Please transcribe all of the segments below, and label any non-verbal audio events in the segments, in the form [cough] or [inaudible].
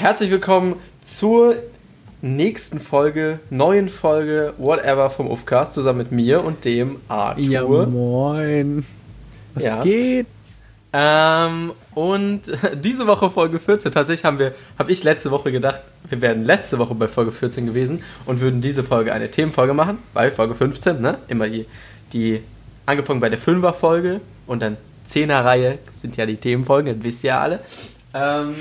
Herzlich willkommen zur nächsten Folge, neuen Folge, whatever vom Ufcast, zusammen mit mir und dem Arthur. Ja, moin. Was Ja. geht? Ähm, und [laughs] diese Woche Folge 14. Tatsächlich haben wir, habe ich letzte Woche gedacht, wir wären letzte Woche bei Folge 14 gewesen und würden diese Folge eine Themenfolge machen, weil Folge 15, ne? Immer die, die angefangen bei der 5er Folge und dann 10er Reihe sind ja die Themenfolgen, das wisst ihr ja alle. Ähm,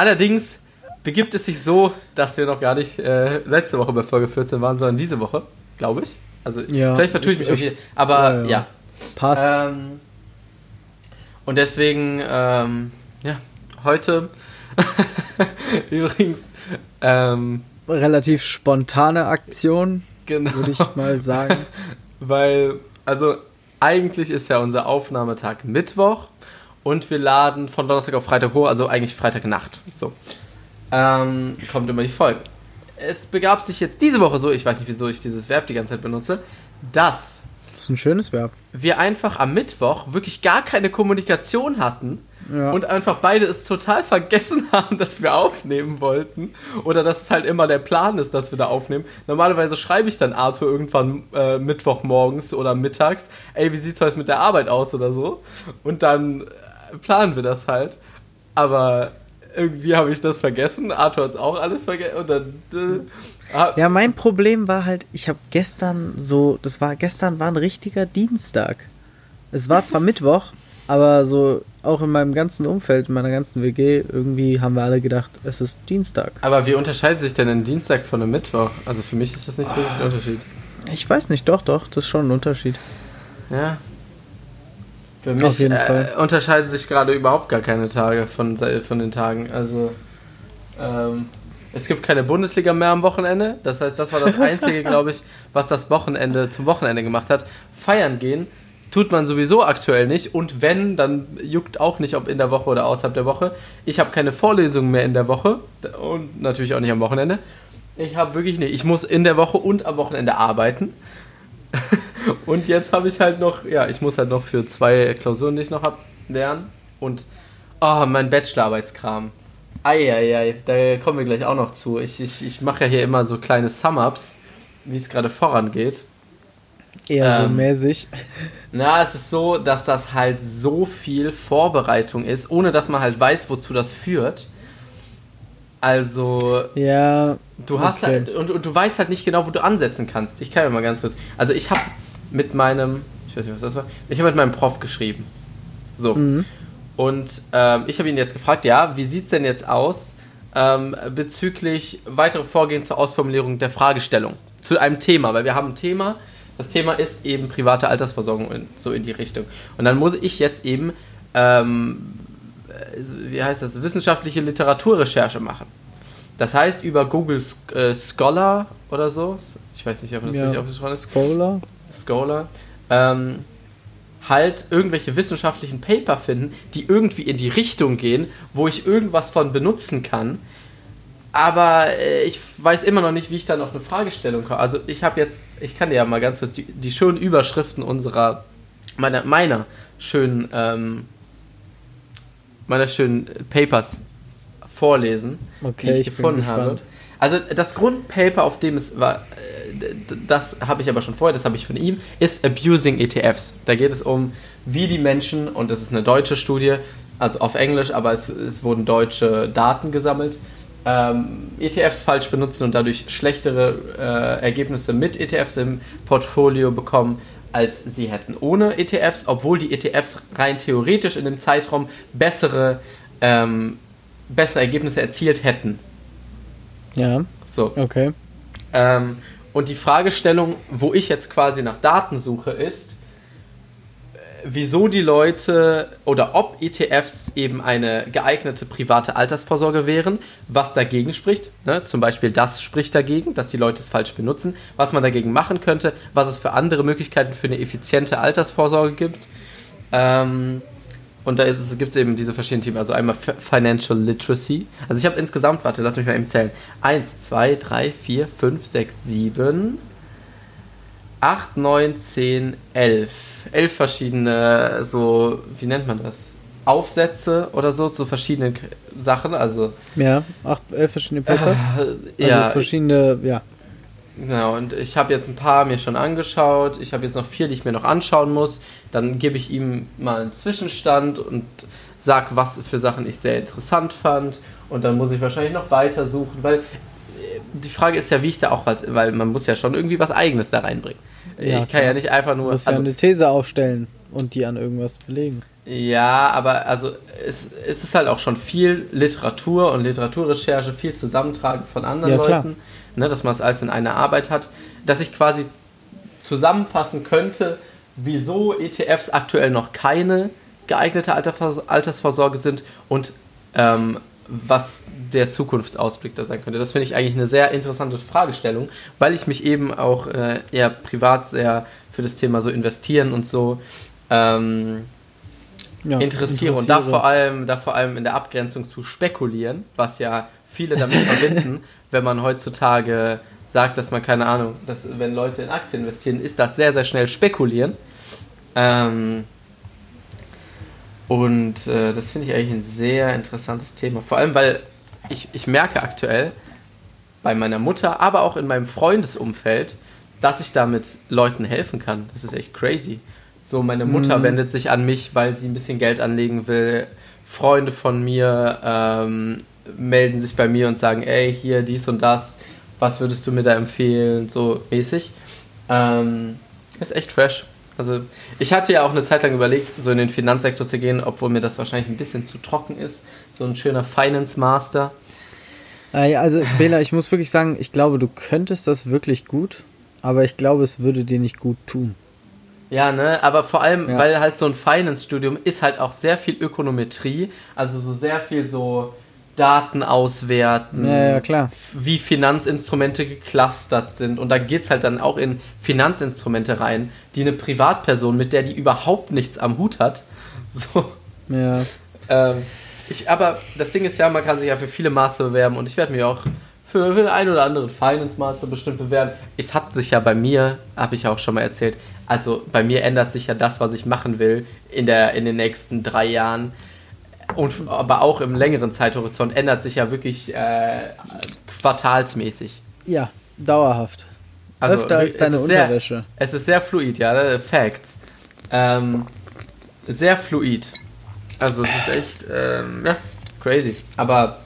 allerdings begibt es sich so, dass wir noch gar nicht äh, letzte Woche bei Folge 14 waren, sondern diese Woche, glaube ich. Also Ja, vielleicht vertue ich ich- mich auch hier, aber ja, ja. ja. Passt. Ähm, und deswegen, ähm, ja, heute [laughs] übrigens, ähm, Relativ spontane Aktion, genau, würde ich mal sagen. [laughs] weil, also eigentlich ist ja unser Aufnahmetag Mittwoch und wir laden von Donnerstag auf Freitag hoch, also eigentlich Freitagnacht, so, ähm, kommt immer die Folge. Es begab sich jetzt diese Woche so, ich weiß nicht, wieso ich dieses Verb die ganze Zeit benutze, dass Das ist ein schönes Verb. wir einfach am Mittwoch wirklich gar keine Kommunikation hatten Ja. und einfach beide es total vergessen [laughs] haben, dass wir aufnehmen wollten oder dass es halt immer der Plan ist, dass wir da aufnehmen. Normalerweise schreibe ich dann Arthur irgendwann äh, Mittwochmorgens oder mittags, ey, wie sieht's heute mit der Arbeit aus oder so und dann planen wir das halt. Aber irgendwie habe ich das vergessen, Arthur hat es auch alles vergessen äh, ah, ja, mein Problem war halt, ich habe gestern so, das war gestern war ein richtiger Dienstag. Es war zwar [laughs] Mittwoch, aber so auch in meinem ganzen Umfeld, in meiner ganzen WG, irgendwie haben wir alle gedacht, es ist Dienstag. aber wie unterscheidet sich denn ein Dienstag von einem Mittwoch? Also für mich ist das nicht wirklich ein Unterschied. Ich weiß nicht, doch, doch, das ist schon ein Unterschied. Ja. Für mich äh, unterscheiden sich gerade überhaupt gar keine Tage von, von den Tagen. Also ähm, es gibt keine Bundesliga mehr am Wochenende. Das heißt, das war das [laughs] Einzige, glaube ich, was das Wochenende zum Wochenende gemacht hat. Feiern gehen tut man sowieso aktuell nicht. Und wenn, dann juckt auch nicht, ob in der Woche oder außerhalb der Woche. Ich habe keine Vorlesungen mehr in der Woche und natürlich auch nicht am Wochenende. Ich habe wirklich nicht. Ich muss in der Woche und am Wochenende arbeiten. [laughs] Und jetzt habe ich halt noch, ja, ich muss halt noch für zwei Klausuren, die ich noch habe, lernen. Und, oh, mein Bachelorarbeitskram. Eieiei, da kommen wir gleich auch noch zu. Ich, ich, ich mache ja hier immer so kleine Sum-Ups, wie es gerade vorangeht. Eher so Ähm, mäßig. Na, es ist so, dass das halt so viel Vorbereitung ist, ohne dass man halt weiß, wozu das führt. Also, Ja, Du hast Okay. halt, und, und du weißt halt nicht genau, wo du ansetzen kannst. Ich kann ja mal ganz kurz. Also ich habe mit meinem, ich weiß nicht, was das war, ich habe mit meinem Prof geschrieben. So. Mhm. Und ähm, ich habe ihn jetzt gefragt, ja, wie sieht es denn jetzt aus ähm, bezüglich weitere Vorgehen zur Ausformulierung der Fragestellung? Zu einem Thema, weil wir haben ein Thema. Das Thema ist eben private Altersversorgung und so in die Richtung. Und dann muss ich jetzt eben, ähm, äh, wie heißt das, wissenschaftliche Literaturrecherche machen. Das heißt, über Google äh, Scholar oder so, ich weiß nicht, ob man das ja. richtig ausgesprochen ist, Scholar. Scholar, ähm, halt irgendwelche wissenschaftlichen Paper finden, die irgendwie in die Richtung gehen, wo ich irgendwas von benutzen kann. Aber äh, ich weiß immer noch nicht, wie ich dann auf eine Fragestellung komme. Also ich habe jetzt, ich kann dir ja mal ganz kurz die, die schönen Überschriften unserer, meiner, meiner schönen, ähm, meiner schönen Papers vorlesen Okay, die ich, ich gefunden habe. Also das Grundpaper, auf dem es war, äh, das habe ich aber schon vorher, das habe ich von ihm, ist Abusing ETFs. Da geht es um, wie die Menschen, und das ist eine deutsche Studie, also auf Englisch, aber es, es wurden deutsche Daten gesammelt, ähm, ETFs falsch benutzen und dadurch schlechtere äh, Ergebnisse mit ETFs im Portfolio bekommen, als sie hätten ohne ETFs, obwohl die ETFs rein theoretisch in dem Zeitraum bessere, ähm, bessere Ergebnisse erzielt hätten. Ja, So. okay. Ähm, und die Fragestellung, wo ich jetzt quasi nach Daten suche, ist, wieso die Leute oder ob ETFs eben eine geeignete private Altersvorsorge wären, was dagegen spricht. Ne? Zum Beispiel das spricht dagegen, dass die Leute es falsch benutzen, was man dagegen machen könnte, was es für andere Möglichkeiten für eine effiziente Altersvorsorge gibt. Ähm, und da gibt es eben diese verschiedenen Themen. Also einmal Financial Literacy. Also ich habe insgesamt, warte, lass mich mal eben zählen. 1, 2, 3, 4, 5, 6, 7, 8, 9, 10, 11. Elf verschiedene, so, wie nennt man das? Aufsätze oder so zu verschiedenen Sachen. Also ja, acht, elf verschiedene Papers. Äh, also ja, verschiedene, ja. Genau, und ich habe jetzt ein paar mir schon angeschaut. Ich habe jetzt noch vier, die ich mir noch anschauen muss. Dann gebe ich ihm mal einen Zwischenstand und sag, was für Sachen ich sehr interessant fand. Und dann muss ich wahrscheinlich noch weiter suchen, weil äh, die Frage ist ja, wie ich da auch, weil man muss ja schon irgendwie was Eigenes da reinbringen. Ja, ich kann ja nicht einfach nur. Du musst also, ja eine These aufstellen und die an irgendwas belegen. Ja, aber also es, es ist halt auch schon viel Literatur und Literaturrecherche, viel Zusammentragen von anderen ja, Leuten, ne, dass man es alles in einer Arbeit hat, dass ich quasi zusammenfassen könnte, wieso ETFs aktuell noch keine geeignete Altersvorsorge sind und ähm, was der Zukunftsausblick da sein könnte. Das finde ich eigentlich eine sehr interessante Fragestellung, weil ich mich eben auch äh, eher privat sehr für das Thema so investieren und so ähm, ja, interessiere. Und da vor, allem, da vor allem in der Abgrenzung zu spekulieren, was ja viele damit verbinden, [laughs] wenn man heutzutage sagt, dass man keine Ahnung, dass wenn Leute in Aktien investieren, ist das sehr, sehr schnell spekulieren. Ähm, und äh, das finde ich eigentlich ein sehr interessantes Thema. Vor allem, weil ich, ich merke aktuell bei meiner Mutter, aber auch in meinem Freundesumfeld, dass ich damit Leuten helfen kann. Das ist echt crazy. So, meine Mutter mhm. wendet sich an mich, weil sie ein bisschen Geld anlegen will. Freunde von mir ähm, melden sich bei mir und sagen, ey, hier dies und das, was würdest du mir da empfehlen, so mäßig. Ähm, ist echt fresh. Also ich hatte ja auch eine Zeit lang überlegt, so in den Finanzsektor zu gehen, obwohl mir das wahrscheinlich ein bisschen zu trocken ist. So ein schöner Finance Master. Also Bela, ich muss wirklich sagen, ich glaube, du könntest das wirklich gut, aber ich glaube, es würde dir nicht gut tun. Ja, ne, aber vor allem, ja. weil halt so ein Finance-Studium ist halt auch sehr viel Ökonometrie, also so sehr viel so Daten auswerten, ja, ja, klar. wie Finanzinstrumente geclustert sind. Und da geht es halt dann auch in Finanzinstrumente rein, die eine Privatperson, mit der die überhaupt nichts am Hut hat. [laughs] So. Ja. Ähm, ich, aber das Ding ist ja, man kann sich ja für viele Master bewerben und ich werde mich auch für, für den einen oder anderen Finance Master bestimmt bewerben. Es hat sich ja bei mir, habe ich ja auch schon mal erzählt, also bei mir ändert sich ja das, was ich machen will in, der, in den nächsten drei Jahren und aber auch im längeren Zeithorizont ändert sich ja wirklich äh, quartalsmäßig. Ja, dauerhaft. Also, Öfter als deine es Unterwäsche. Sehr, es ist sehr fluid, ja, ne? Facts. Ähm, sehr fluid. Also es ist echt, ähm, ja, crazy. Aber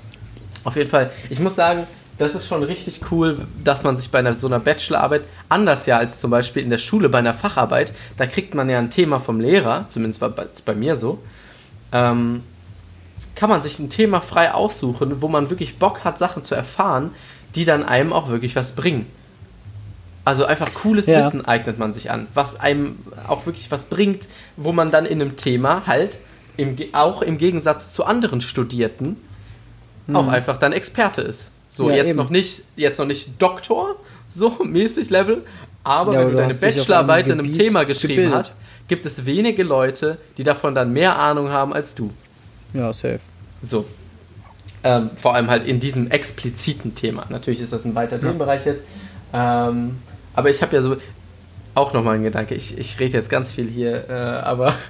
auf jeden Fall, ich muss sagen, das ist schon richtig cool, dass man sich bei einer, so einer Bachelorarbeit, anders ja als zum Beispiel in der Schule bei einer Facharbeit, da kriegt man ja ein Thema vom Lehrer, zumindest war es bei mir so, ähm, kann man sich ein Thema frei aussuchen, wo man wirklich Bock hat, Sachen zu erfahren, die dann einem auch wirklich was bringen. Also einfach cooles ja. Wissen eignet man sich an, was einem auch wirklich was bringt, wo man dann in einem Thema halt im, auch im Gegensatz zu anderen Studierten hm. auch einfach dann Experte ist. So, ja, jetzt eben. noch nicht, jetzt noch nicht Doktor, so [laughs] mäßig Level, aber ja, wenn du, deine Bachelorarbeit in einem Thema geschrieben gebildet. hast, gibt es wenige Leute, die davon dann mehr Ahnung haben als du. Ja, safe. So. Ähm, vor allem halt in diesem expliziten Thema. Natürlich ist das ein weiter Themenbereich jetzt. Ähm, aber ich habe ja so auch nochmal einen Gedanke. Ich, ich rede jetzt ganz viel hier, äh, aber. [laughs]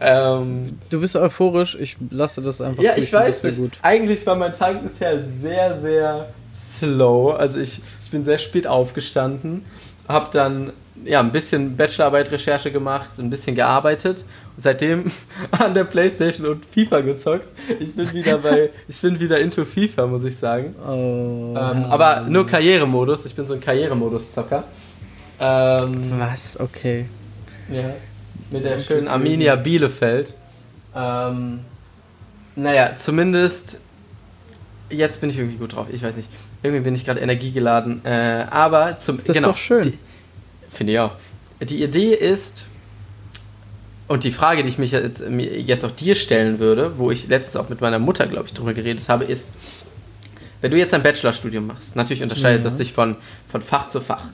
Ähm, du bist euphorisch, ich lasse das einfach Ja, zu. ich, weiß nicht. Gut. Eigentlich war mein Tag bisher sehr, sehr slow. Also ich, ich bin sehr spät aufgestanden, habe dann ja, ein bisschen Bachelorarbeit-Recherche gemacht, ein bisschen gearbeitet und seitdem [laughs] an der Playstation und FIFA gezockt. Ich bin wieder bei, [laughs] ich bin wieder into FIFA, muss ich sagen. Oh, ähm, aber nur Karrieremodus, ich bin so ein Karrieremodus-Zocker. Ähm, Was? Okay. Ja, mit der okay, schönen Arminia Bielefeld. Ähm, naja, zumindest jetzt bin ich irgendwie gut drauf. Ich weiß nicht. Irgendwie bin ich gerade energiegeladen. Äh, aber zum. Das genau, ist doch schön. Finde ich auch. Die Idee ist, und die Frage, die ich mich jetzt, jetzt auch dir stellen würde, wo ich letztens auch mit meiner Mutter, glaube ich, drüber geredet habe, ist, wenn du jetzt ein Bachelorstudium machst, natürlich unterscheidet ja. das sich von, von Fach zu Fach,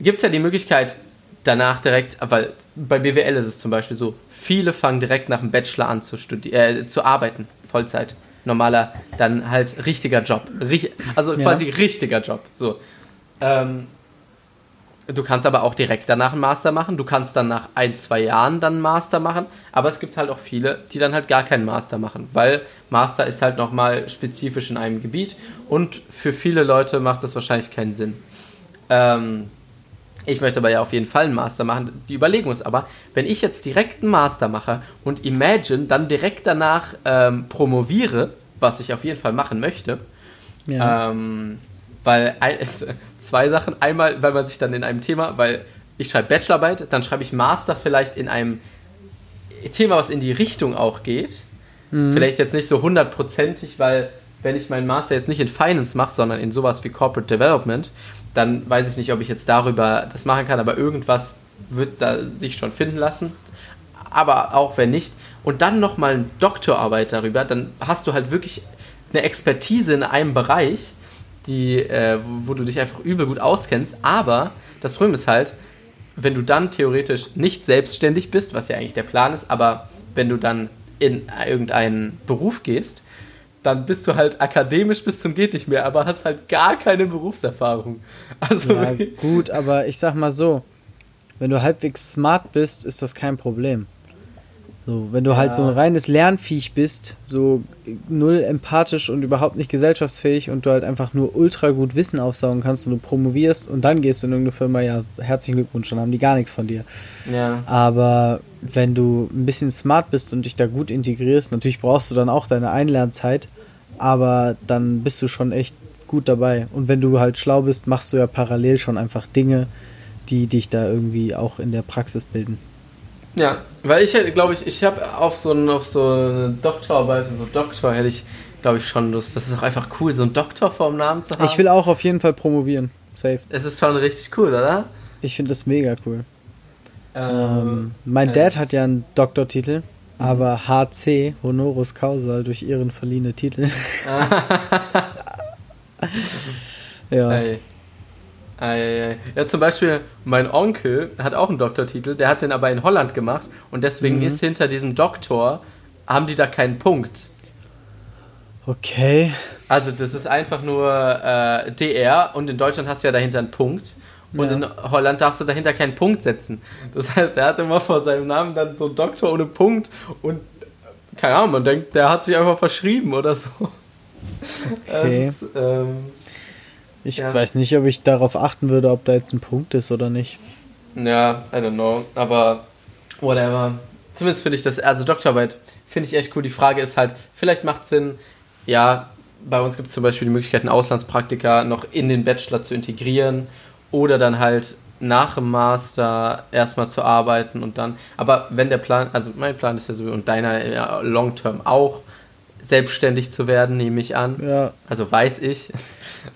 gibt es ja die Möglichkeit, danach direkt, weil bei BWL ist es zum Beispiel so, viele fangen direkt nach dem Bachelor an zu, äh, zu arbeiten, Vollzeit. Normaler, dann halt richtiger Job. also ja. quasi richtiger Job. So. Ähm, Du kannst aber auch direkt danach einen Master machen. Du kannst dann nach ein, zwei Jahren dann einen Master machen. Aber es gibt halt auch viele, die dann halt gar keinen Master machen. Weil Master ist halt nochmal spezifisch in einem Gebiet. Und für viele Leute macht das wahrscheinlich keinen Sinn. Ähm, ich möchte aber ja auf jeden Fall einen Master machen. Die Überlegung ist aber, wenn ich jetzt direkt einen Master mache und Imagine dann direkt danach ähm, promoviere, was ich auf jeden Fall machen möchte, ja. ähm, weil ein, [laughs] zwei Sachen. Einmal, weil man sich dann in einem Thema, weil ich schreibe Bachelorarbeit, dann schreibe ich Master vielleicht in einem Thema, was in die Richtung auch geht. Mhm. Vielleicht jetzt nicht so hundertprozentig, weil wenn ich meinen Master jetzt nicht in Finance mache, sondern in sowas wie Corporate Development, dann weiß ich nicht, ob ich jetzt darüber das machen kann, aber irgendwas wird da sich schon finden lassen. Aber auch wenn nicht. Und dann nochmal eine Doktorarbeit darüber, dann hast du halt wirklich eine Expertise in einem Bereich, die, äh, wo du dich einfach übel gut auskennst. Aber das Problem ist halt, wenn du dann theoretisch nicht selbstständig bist, was ja eigentlich der Plan ist, aber wenn du dann in irgendeinen Beruf gehst, dann bist du halt akademisch bis zum geht nicht mehr, aber hast halt gar keine Berufserfahrung. Also ja, gut, aber ich sag mal so, wenn du halbwegs smart bist, ist das kein Problem. So, wenn du ja. halt so ein reines Lernviech bist, so null empathisch und überhaupt nicht gesellschaftsfähig und du halt einfach nur ultra gut Wissen aufsaugen kannst und du promovierst und dann gehst du in irgendeine Firma, ja, herzlichen Glückwunsch, dann haben die gar nichts von dir. Ja. Aber wenn du ein bisschen smart bist und dich da gut integrierst, natürlich brauchst du dann auch deine Einlernzeit, aber dann bist du schon echt gut dabei. Und wenn du halt schlau bist, machst du ja parallel schon einfach Dinge, die dich da irgendwie auch in der Praxis bilden. Ja, weil ich hätte, glaube ich, ich habe auf so, ein, auf so eine Doktorarbeit, so Doktor hätte ich, glaube ich, schon Lust. Das ist auch einfach cool, so einen Doktor vorm Namen zu haben. Ich will auch auf jeden Fall promovieren. Safe. Es ist schon richtig cool, oder? Ich finde das mega cool. Ähm, ähm, mein Dad hat ja einen Doktortitel, mhm. aber HC, Honoris Causa, durch ihren verliehene Titel. [laughs] ja. Hey. Ja, zum Beispiel mein Onkel hat auch einen Doktortitel, der hat den aber in Holland gemacht und deswegen mhm. ist hinter diesem Doktor, haben die da keinen Punkt. Okay. Also das ist einfach nur äh, DR und in Deutschland hast du ja dahinter einen Punkt. Und ja. in Holland darfst du dahinter keinen Punkt setzen. Das heißt, er hat immer vor seinem Namen dann so Doktor ohne Punkt und keine Ahnung, man denkt, der hat sich einfach verschrieben oder so. Okay. Ist, ähm, ich ja. weiß nicht, ob ich darauf achten würde, ob da jetzt ein Punkt ist oder nicht. Ja, I don't know. Aber whatever. Zumindest finde ich das, also Doktorarbeit finde ich echt cool. Die Frage ist halt, vielleicht macht es Sinn, ja, bei uns gibt es zum Beispiel die Möglichkeit, einen Auslandspraktika noch in den Bachelor zu integrieren oder dann halt nach dem Master erstmal zu arbeiten und dann, aber wenn der Plan, also mein Plan ist ja so und deiner ja, Long Term auch, selbstständig zu werden, nehme ich an. Ja. Also weiß ich.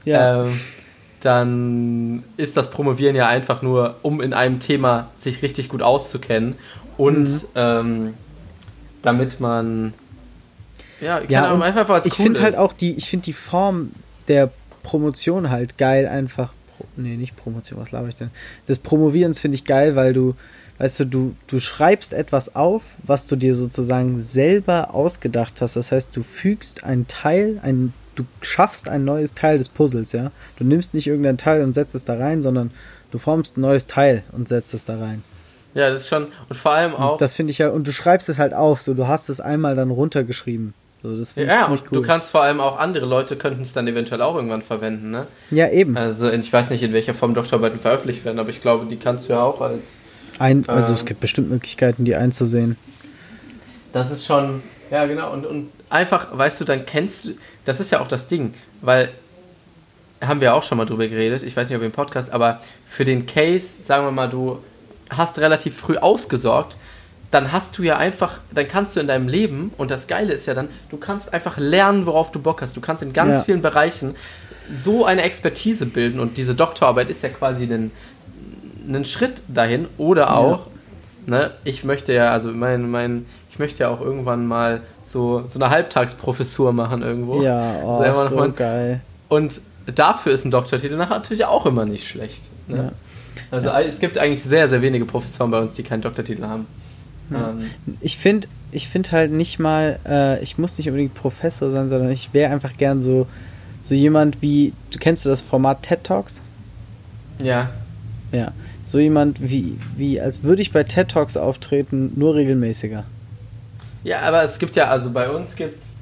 Ja. Ähm, dann ist das Promovieren ja einfach nur, um in einem Thema sich richtig gut auszukennen und mhm. ähm, damit man ja, ja Ahnung, einfach als ich cool finde halt auch die, ich finde die Form der Promotion halt geil einfach. Pro, nee, nicht Promotion, was laber ich denn? Des Promovierens finde ich geil, weil du weißt du, du, du schreibst etwas auf, was du dir sozusagen selber ausgedacht hast. Das heißt, du fügst ein Teil, ein, du schaffst ein neues Teil des Puzzles, ja. Du nimmst nicht irgendein Teil und setzt es da rein, sondern du formst ein neues Teil und setzt es da rein. Ja, das ist schon, und vor allem auch. Und das finde ich ja, und du schreibst es halt auf, so du hast es einmal dann runtergeschrieben. So, das ja, und cool. du kannst vor allem auch andere Leute könnten es dann eventuell auch irgendwann verwenden, ne? Ja, eben. Also ich weiß nicht, in welcher Form Doktorarbeiten veröffentlicht werden, aber ich glaube, die kannst du ja auch als ein, also ähm, es gibt bestimmt Möglichkeiten, die einzusehen. Das ist schon, ja genau, und, und einfach, weißt du, dann kennst du, das ist ja auch das Ding, weil, haben wir auch schon mal drüber geredet, ich weiß nicht, ob im Podcast, aber für den Case, sagen wir mal, du hast relativ früh ausgesorgt, dann hast du ja einfach, dann kannst du in deinem Leben, und das Geile ist ja dann, du kannst einfach lernen, worauf du Bock hast. Du kannst in ganz ja. vielen Bereichen so eine Expertise bilden und diese Doktorarbeit ist ja quasi ein, Schritt dahin oder auch, ja. ne, ich möchte ja, also mein, mein, ich möchte ja auch irgendwann mal so, so eine Halbtagsprofessur machen irgendwo. Ja, oh, also so mal, geil. Und dafür ist ein Doktortitel natürlich auch immer nicht schlecht. Ne? Ja. Also ja. es gibt eigentlich sehr, sehr wenige Professoren bei uns, die keinen Doktortitel haben. Ja. Ähm, ich finde ich find halt nicht mal, äh, ich muss nicht unbedingt Professor sein, sondern ich wäre einfach gern so, so jemand wie, du kennst du das Format TED Talks? Ja. Ja. So jemand wie, wie als würde ich bei TED Talks auftreten, nur regelmäßiger. Ja, aber es gibt ja, also bei uns gibt es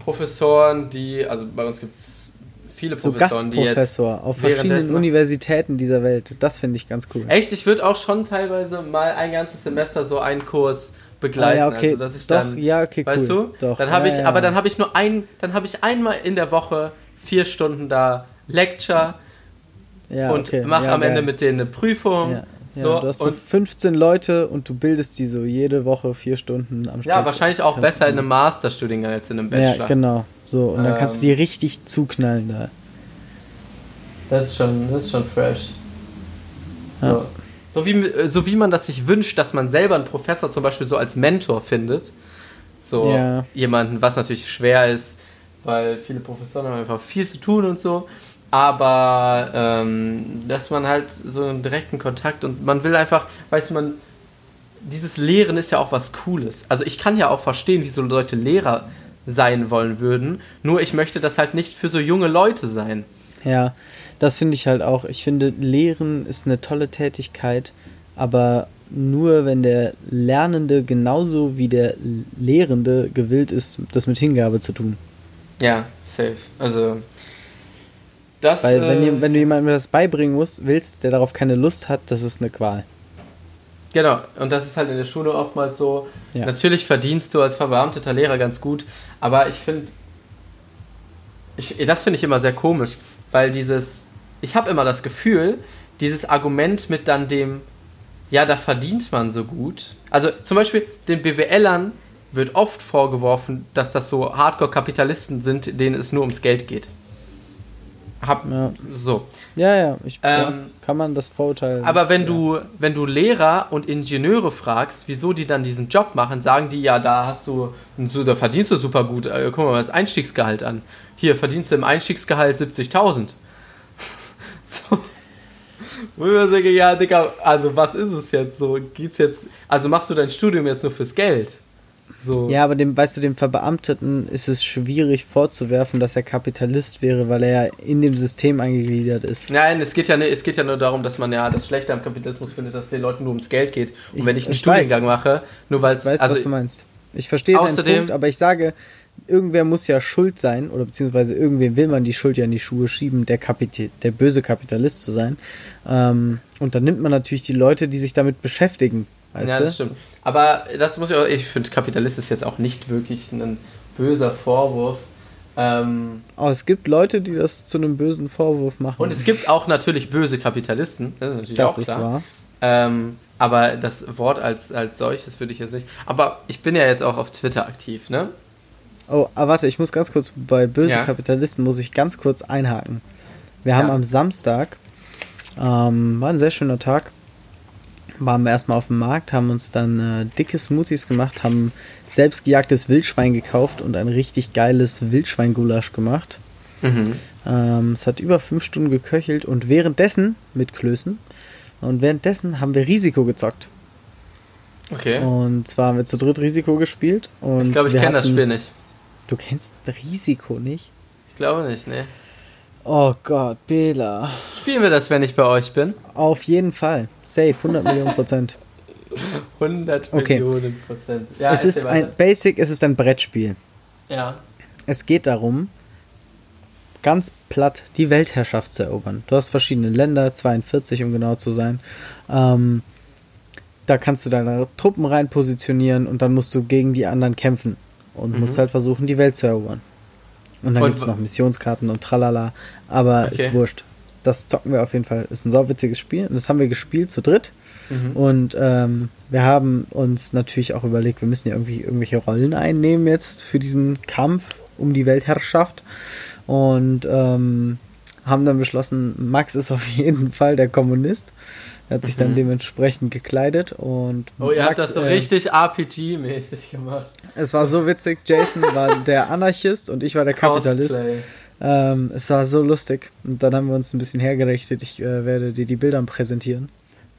Professoren, die, also bei uns gibt es viele So Professoren, die jetzt. Auf verschiedenen Universitäten dieser Welt. Das finde ich ganz cool. Echt, ich würde auch schon teilweise mal ein ganzes Semester so einen Kurs begleiten. Ah, ja, okay. Also, dass ich Doch, dann, ja, okay, Weißt cool. du? Doch. Dann habe ja, ich, ja. aber dann habe ich nur ein, dann habe ich einmal in der Woche vier Stunden da Lecture ja, und okay. mache ja, am Ende geil. mit denen eine Prüfung. Ja. Ja, So, du hast so und 15 Leute und du bildest die so jede Woche vier Stunden am Stück. ja, wahrscheinlich auch Kannst besser in einem Masterstudiengang als in einem Ja, Bachelor. genau. So, und dann kannst du Ähm, die richtig zuknallen da. Das ist schon, das ist schon fresh. So. Ja. So, wie, so wie man das sich wünscht, dass man selber einen Professor zum Beispiel so als Mentor findet. So Ja. jemanden, was natürlich schwer ist, weil viele Professoren haben einfach viel zu tun und so. Aber ähm, dass man halt so einen direkten Kontakt und man will einfach, weißt du, man, dieses Lehren ist ja auch was Cooles. Also ich kann ja auch verstehen, wieso Leute Lehrer sein wollen würden. Nur ich möchte das halt nicht für so junge Leute sein. Ja, das finde ich halt auch. Ich finde, Lehren ist eine tolle Tätigkeit, aber nur wenn der Lernende genauso wie der Lehrende gewillt ist, das mit Hingabe zu tun. Ja, safe. Also das. Weil wenn, äh, wenn du jemandem das beibringen musst, willst, der darauf keine Lust hat, das ist eine Qual. Genau, und das ist halt in der Schule oftmals so. Ja. Natürlich verdienst du als verbeamteter Lehrer ganz gut, aber ich finde, ich, das finde ich immer sehr komisch, weil dieses, ich habe immer das Gefühl, dieses Argument mit dann dem, ja, da verdient man so gut. Also zum Beispiel den BWLern wird oft vorgeworfen, dass das so Hardcore-Kapitalisten sind, denen es nur ums Geld geht. Hab, Ja. so. Ja, ja, ich, Ähm, kann man das Vorurteil. Aber wenn ja. du, wenn du Lehrer und Ingenieure fragst, wieso die dann diesen Job machen, sagen die, ja, da hast du, da verdienst du super gut. Äh, guck mal das Einstiegsgehalt an. Hier verdienst du im Einstiegsgehalt 70.000. [laughs] so. Wo ich mir sage, ja, Digga, also was ist es jetzt so? Geht's jetzt, also machst du dein Studium jetzt nur fürs Geld? So. Ja, aber dem, weißt du, dem Verbeamteten ist es schwierig vorzuwerfen, dass er Kapitalist wäre, weil er ja in dem System eingegliedert ist. Nein, es geht, ja, es geht ja nur darum, dass man ja das Schlechte am Kapitalismus findet, dass es den Leuten nur ums Geld geht. Und Ich- wenn ich einen ich Studiengang mache, nur weil Ich es. weiß, Also, was du meinst. Ich verstehe deinen Außerdem- Punkt, aber ich sage, irgendwer muss ja schuld sein, oder beziehungsweise irgendwem will man die Schuld ja in die Schuhe schieben, der, Kapita der böse Kapitalist zu sein. Ähm, und dann nimmt man natürlich die Leute, die sich damit beschäftigen. Weißt ja, du? das stimmt. Aber das muss ich auch, ich finde, Kapitalist ist jetzt auch nicht wirklich ein böser Vorwurf. Ähm, Aber es gibt Leute, die das zu einem bösen Vorwurf machen. und es gibt auch natürlich böse Kapitalisten, das ist natürlich das auch ist klar. wahr. Ähm, aber das Wort als, als solches würde ich jetzt nicht. Aber ich bin ja jetzt auch auf Twitter aktiv, ne? Oh, ah, warte, ich muss ganz kurz, bei böse Ja. Kapitalisten muss ich ganz kurz einhaken. Wir haben Ja. am Samstag, ähm, war ein sehr schöner Tag, waren wir erstmal auf dem Markt, haben uns dann äh, dicke Smoothies gemacht, haben selbst gejagtes Wildschwein gekauft und ein richtig geiles Wildschweingulasch gemacht. Mhm. Ähm, es hat über fünf Stunden geköchelt und währenddessen, mit Klößen, und währenddessen haben wir Risiko gezockt. Okay. Und zwar haben wir zu dritt Risiko gespielt. Und ich glaube, ich kenne das Spiel nicht. Du kennst Risiko nicht? Ich glaube nicht, ne? Oh Gott, Bela. Spielen wir das, wenn ich bei euch bin? Auf jeden Fall. Safe, 100 Millionen Prozent. [laughs] 100 Okay. Millionen Prozent. Ja, es ist ein. Basic, es ist ein Brettspiel. Ja. Es geht darum, ganz platt die Weltherrschaft zu erobern. Du hast verschiedene Länder, 42 um genau zu sein. Ähm, da kannst du deine Truppen rein positionieren und dann musst du gegen die anderen kämpfen und Mhm. musst halt versuchen, die Welt zu erobern. Und dann gibt es noch Missionskarten und tralala, aber Okay. ist wurscht. Das zocken wir auf jeden Fall. Ist ein sauwitziges Spiel und das haben wir gespielt zu dritt. Mhm. Und ähm, wir haben uns natürlich auch überlegt, wir müssen ja irgendwie irgendwelche Rollen einnehmen jetzt für diesen Kampf um die Weltherrschaft. Und ähm, haben dann beschlossen, Max ist auf jeden Fall der Kommunist. Er hat sich dann Mhm. dementsprechend gekleidet und Oh, ihr habt Max, das so äh, richtig RPG-mäßig gemacht. Es war so witzig. Jason war [laughs] der Anarchist und ich war der Kapitalist. Ähm, es war so lustig. Und dann haben wir uns ein bisschen hergerichtet. Ich äh, werde dir die Bilder präsentieren.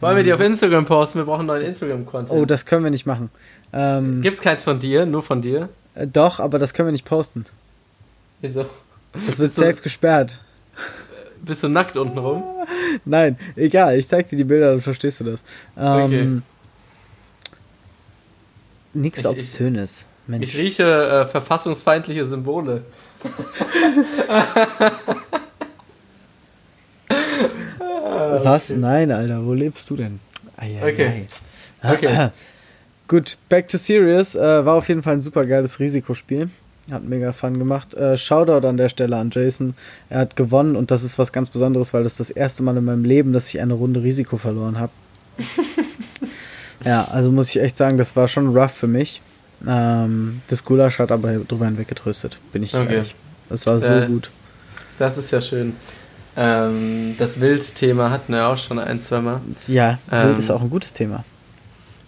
Wollen wir die auf Instagram posten? Wir brauchen neuen Instagram-Content. Oh, das können wir nicht machen. Ähm, Gibt's keins von dir? Nur von dir? äh, doch, aber das können wir nicht posten. Wieso? Das wird safe gesperrt. Bist du nackt unten rum? Nein, egal, ich zeig dir die Bilder, dann verstehst du das. Ähm, Okay. Nix Ich- Obszönes. Mensch. Ich rieche äh, verfassungsfeindliche Symbole. [laughs] Was? Nein, Alter, wo lebst du denn? Eieiei. Okay. Okay. [laughs] Gut, Back to Serious äh, war auf jeden Fall ein super geiles Risikospiel. Hat mega Fun gemacht. Äh, Shoutout an der Stelle an Jason. Er hat gewonnen und das ist was ganz Besonderes, weil das ist das erste Mal in meinem Leben, dass ich eine Runde Risiko verloren habe. [laughs] ja, also muss ich echt sagen, das war schon rough für mich. Ähm, das Gulasch hat aber drüber hinweg getröstet, bin ich Okay. ehrlich. Das war so Äh, gut. Das ist ja schön. Ähm, das Wildthema hatten wir auch schon ein, zweimal. Ja, ähm, Wild ist auch ein gutes Thema.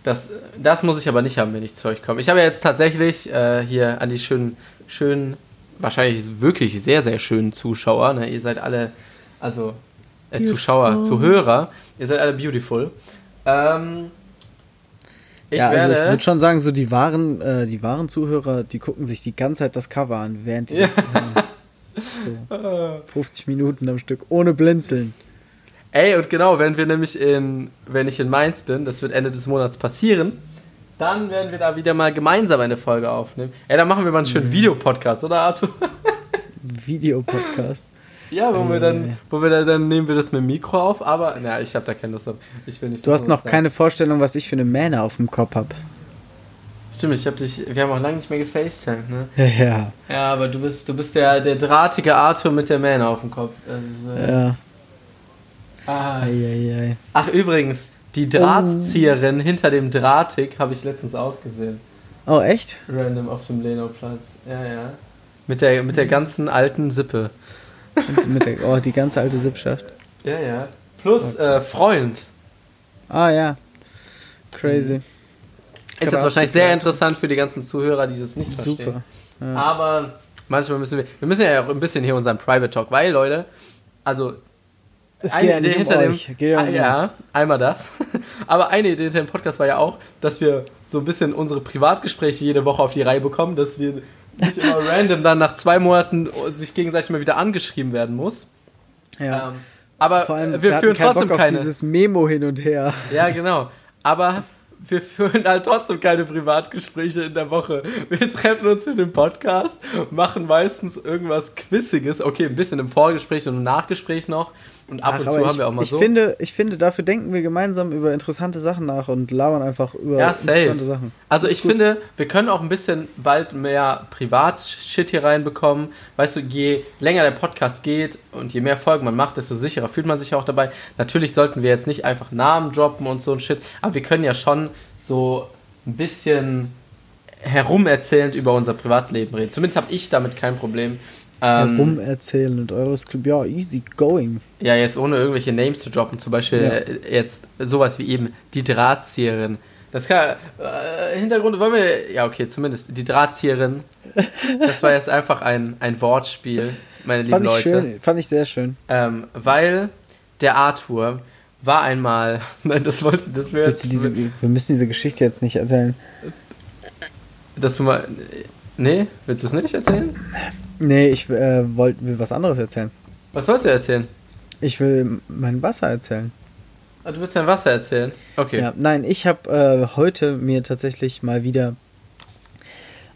Das, das muss ich aber nicht haben, wenn ich zu euch komme. Ich habe ja jetzt tatsächlich äh, hier an die schönen, schönen, wahrscheinlich wirklich sehr, sehr schönen Zuschauer. Ne? Ihr seid alle, also äh, Zuschauer. Zuhörer, ihr seid alle beautiful. Ähm, ich ja, also ich würde schon sagen, so die wahren, äh, die wahren Zuhörer, die gucken sich die ganze Zeit das Cover an, während die Ja. das. [laughs] So 50 Minuten am Stück, ohne blinzeln. Ey, und genau, wenn wir nämlich in, wenn ich in Mainz bin, das wird Ende des Monats passieren, dann werden wir da wieder mal gemeinsam eine Folge aufnehmen. Ey, dann machen wir mal einen Mhm. schönen Videopodcast, oder Arthur? [laughs] Videopodcast. Ja, wo wir Äh. dann, wo wir da, dann nehmen wir das mit dem Mikro auf, aber na, ich habe da keine Lust drauf. Ich will nicht. Du hast noch das keine Vorstellung, was ich für eine Mähne auf dem Kopf hab. sagt. Stimmt, ich habe dich. Wir haben auch lange nicht mehr gefacetimed, ne? Ja, ja. Aber du bist, du bist der, der drahtige Arthur mit der Mähne auf dem Kopf. Äh, ja. Ah. Eieiei. Ach übrigens, die Drahtzieherin hinter dem Drahtig habe ich letztens auch gesehen. Oh, echt? Random auf dem Lenoplatz. Ja, ja. Mit der, mit der ganzen alten Sippe. Mit der, oh, die ganze alte Sippschaft. Ja, ja. Plus äh, Freund. Ah, ja. Crazy. Ist jetzt wahrscheinlich sehr interessant für die ganzen Zuhörer, die das nicht verstehen. Super. Ja. Aber manchmal müssen wir, wir müssen ja auch ein bisschen hier unseren Private Talk, weil Leute, also Es eine geht ja Idee um hinter euch. dem, ja ah, um ja, einmal das. [laughs] Aber eine Idee hinter dem Podcast war ja auch, dass wir so ein bisschen unsere Privatgespräche jede Woche auf die Reihe bekommen, dass wir nicht immer [laughs] random dann nach zwei Monaten sich gegenseitig mal wieder angeschrieben werden muss. Ja. Ähm, aber Vor allem, wir, wir führen trotzdem Bock auf keine. dieses Memo hin und her. Ja, genau. Aber wir führen halt trotzdem keine Privatgespräche in der Woche. Wir treffen uns für den Podcast, machen meistens irgendwas Quissiges. Okay, ein bisschen im Vorgespräch und im Nachgespräch noch. Und ab Ach, und zu ich, haben wir auch mal ich so. Finde, ich finde, dafür denken wir gemeinsam über interessante Sachen nach und labern einfach über Ja, interessante Sachen. Also ich gut. finde, wir können auch ein bisschen bald mehr Privat-Shit hier reinbekommen. Weißt du, je länger der Podcast geht und je mehr Folgen man macht, desto sicherer fühlt man sich auch dabei. Natürlich sollten wir jetzt nicht einfach Namen droppen und so ein Shit, aber wir können ja schon so ein bisschen herumerzählend über unser Privatleben reden. Zumindest habe ich damit kein Problem. Ähm, Rumerzählen und eures Club, ja, easy going. ja, jetzt ohne irgendwelche Names zu droppen, zum Beispiel Ja. äh, jetzt sowas wie eben die Drahtzieherin. Das kann, äh, Hintergrund wollen wir, ja okay, zumindest die Drahtzieherin. Das war jetzt einfach ein, ein Wortspiel, meine lieben Fand ich Leute. schön, fand ich sehr schön. Ähm, weil der Arthur war einmal, [laughs] nein, das wollte, das wäre du diese, wir müssen diese Geschichte jetzt nicht erzählen. dass du mal, nee, willst du es nicht erzählen? Nee, ich äh, wollt, will was anderes erzählen. Was sollst du erzählen? Ich will mein Wasser erzählen. Ah, Du willst dein Wasser erzählen? Okay. Ja, nein, ich habe äh, heute mir tatsächlich mal wieder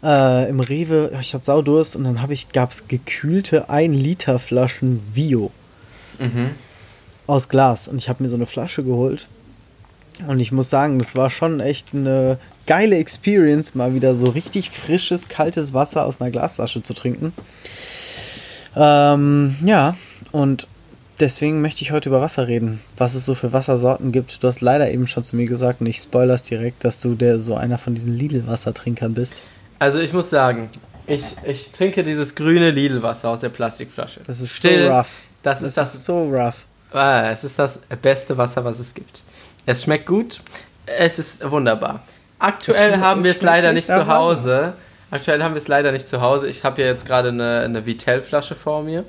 äh, im Rewe, ich hatte Saudurst und dann habe ich, gab es gekühlte 1 Liter Flaschen Vio Mhm. aus Glas und ich habe mir so eine Flasche geholt und ich muss sagen, das war schon echt eine geile Experience, mal wieder so richtig frisches, kaltes Wasser aus einer Glasflasche zu trinken. Ähm, ja, und deswegen möchte ich heute über Wasser reden, was es so für Wassersorten gibt. Du hast leider eben schon zu mir gesagt und ich spoiler's direkt, dass du der so einer von diesen Lidl-Wassertrinkern bist. Also ich muss sagen, ich, ich trinke dieses grüne Lidl-Wasser aus der Plastikflasche. Das ist Still, so rough. Das Das ist das, ist so rough. ah, es ist das beste Wasser, was es gibt. Es schmeckt gut, es ist wunderbar. Aktuell haben wir es leider nicht zu. Hause. Aktuell haben wir es leider nicht zu Hause. Ich habe hier jetzt gerade eine, eine Vitell-Flasche vor mir.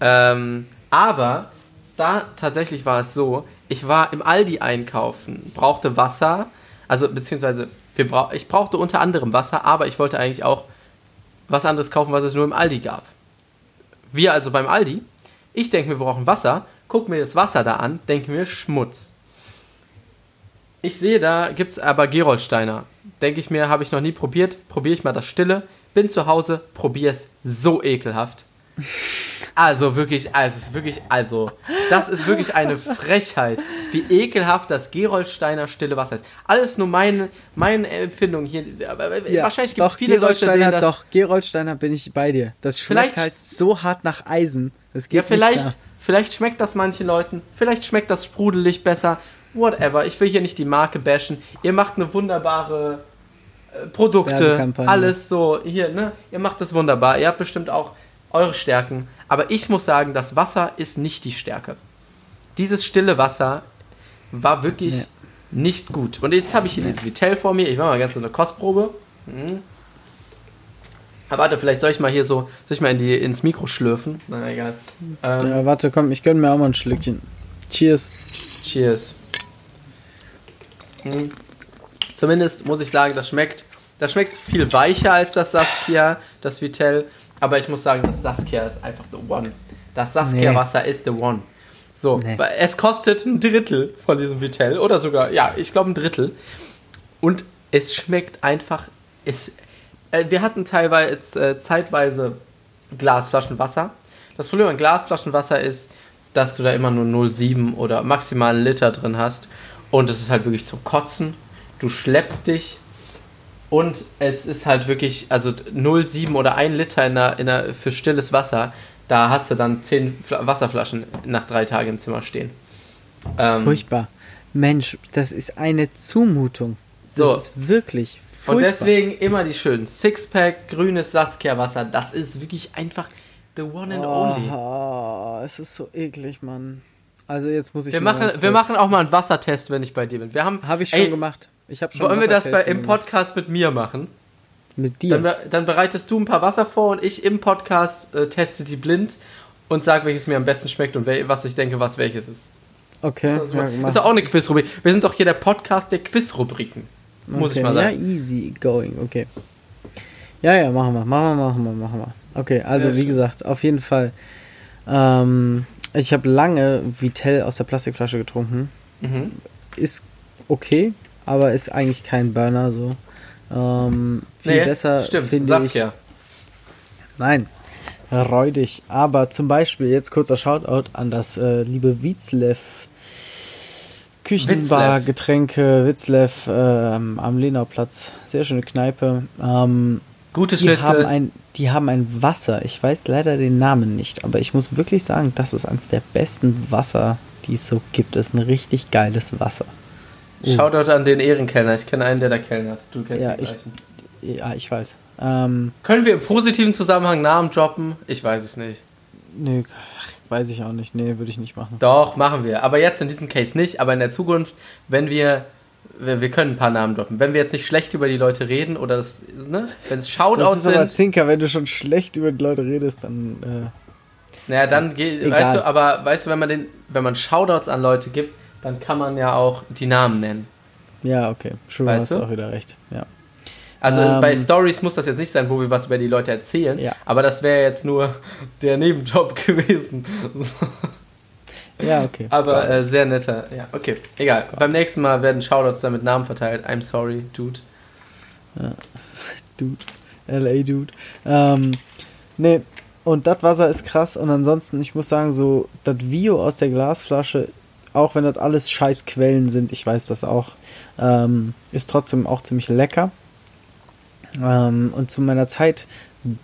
Ähm, aber da tatsächlich war es so, ich war im Aldi einkaufen, brauchte Wasser, also beziehungsweise brauch, ich brauchte unter anderem Wasser, aber ich wollte eigentlich auch was anderes kaufen, was es nur im Aldi gab. Wir also beim Aldi. Ich denke, wir brauchen Wasser, guck mir das Wasser da an, denke mir Schmutz. Ich sehe, da gibt es aber Geroldsteiner. Denke ich mir, habe ich noch nie probiert. Probiere ich mal das Stille. Bin zu Hause, probiere es so ekelhaft. Also wirklich, also es ist wirklich, also, das ist wirklich eine Frechheit, wie ekelhaft das Geroldsteiner stille Wasser ist. Alles nur meine, meine Empfindung hier. Ja, Wahrscheinlich gibt es viele Leute, Gerolsteiner, denen das. doch, Gerolsteiner bin ich bei dir. Das schmeckt halt so hart nach Eisen. Das geht Ja, vielleicht, vielleicht schmeckt das manchen Leuten, vielleicht schmeckt das sprudelig besser. Whatever, ich will hier nicht die Marke bashen. Ihr macht eine wunderbare äh, Produkte, alles so hier, ne? Ihr macht das wunderbar. Ihr habt bestimmt auch eure Stärken, aber ich muss sagen, das Wasser ist nicht die Stärke. Dieses stille Wasser war wirklich Nee. nicht gut. Und jetzt habe ich hier dieses Vitell vor mir. Ich mache mal ganz so eine Kostprobe. Mhm. Aber warte, vielleicht soll ich mal hier so, soll ich mal in die, ins Mikro schlürfen? Na egal. Ähm, Ja, warte, komm, ich gönn mir auch mal ein Schlückchen. Cheers. Cheers. Hm. Zumindest muss ich sagen, das schmeckt, das schmeckt viel weicher als das Saskia, das Vitell. Aber ich muss sagen, das Saskia ist einfach the one. Das Saskia-Wasser ist the one. So, Nee. es kostet ein Drittel von diesem Vitell oder sogar, ja, ich glaube ein Drittel. Und es schmeckt einfach. Es, äh, wir hatten teilweise äh, zeitweise Glasflaschen Wasser. Das Problem an Glasflaschen Wasser ist, dass du da immer nur 0,7 oder maximal einen Liter drin hast. Und es ist halt wirklich zum Kotzen. Du schleppst dich. Und es ist halt wirklich, also 0,7 oder 1 Liter in der, in der, für stilles Wasser, da hast du dann 10 Fla Wasserflaschen nach drei Tagen im Zimmer stehen. Ähm, Furchtbar. Mensch, das ist eine Zumutung. Das So. ist wirklich furchtbar. Und deswegen immer die schönen Sixpack, grünes Saskia-Wasser. Das ist wirklich einfach the one and only. Oh, es ist so eklig, Mann. Also jetzt muss ich Wir mal machen, wir machen auch mal einen Wassertest, wenn ich bei dir bin. Wir haben, Habe ich schon Ey, gemacht. Ich habe schon Wollen wir das bei, im. Podcast mit mir machen? mit dir? Dann, dann bereitest du ein paar Wasser vor und ich im Podcast äh, teste die blind und sag, welches mir am besten schmeckt und wel was ich denke, was welches ist. okay. Das ist, ja, das ist auch eine Quizrubrik. Wir sind doch hier der Podcast der Quizrubriken. Muss okay. ich mal Ja, sagen. easy going, okay. Ja, ja, machen wir, machen wir, machen wir, machen wir. Okay, also Sehr wie schön. gesagt, auf jeden Fall. Ähm, ich habe lange Vitell aus der Plastikflasche getrunken. Mhm. Ist okay, aber ist eigentlich kein Burner so. Ähm, viel Nee, besser stimmt, finde Saskia. ich. Nein, räudig. Aber zum Beispiel jetzt kurzer Shoutout an das äh, liebe Witzlev Küchenbar, Witzlev. Getränke, Witzlev ähm, am Lenauplatz. Sehr schöne Kneipe. Ähm, Gute die, haben Schnitzel. ein, die haben ein Wasser. Ich weiß leider den Namen nicht, aber ich muss wirklich sagen, das ist eines der besten Wasser, die es so gibt. Das ist ein richtig geiles Wasser. Oh. Shoutout an den Ehrenkellner. Ich kenne einen, der da kellnert. Du kennst Ja, den ich- gleichen. Ja, ich weiß. Ähm, Können wir im positiven Zusammenhang Namen droppen? Ich weiß es nicht. nö, weiß ich auch nicht. Nee, würde ich nicht machen. Doch, machen wir. Aber jetzt in diesem Case nicht. Aber in der Zukunft, wenn wir. Wir wir können ein paar Namen droppen. Wenn wir jetzt nicht schlecht über die Leute reden oder das, ne? Wenn es Shoutouts ist aber sind, Zinker, wenn du schon schlecht über die Leute redest, dann. Äh, naja, dann geht, Egal. weißt du, aber weißt du, wenn man den, wenn man Shoutouts an Leute gibt, dann kann man ja auch die Namen nennen. ja, okay. Schon Weißt hast du du? auch wieder recht. Ja. Also Ähm. bei Stories muss das jetzt nicht sein, wo wir was über die Leute erzählen, Ja. aber das wäre jetzt nur der Nebenjob [laughs] gewesen. Ja, okay. aber äh, sehr netter. Ja, okay, egal. Beim nächsten Mal werden Shoutouts dann mit Namen verteilt. I'm sorry, dude. [laughs] Dude. LA Dude. Ähm, nee, und das Wasser ist krass. Und ansonsten, ich muss sagen, so, das Vio aus der Glasflasche, auch wenn das alles scheiß Quellen sind, ich weiß das auch, ähm, ist trotzdem auch ziemlich lecker. Ähm, und zu meiner Zeit,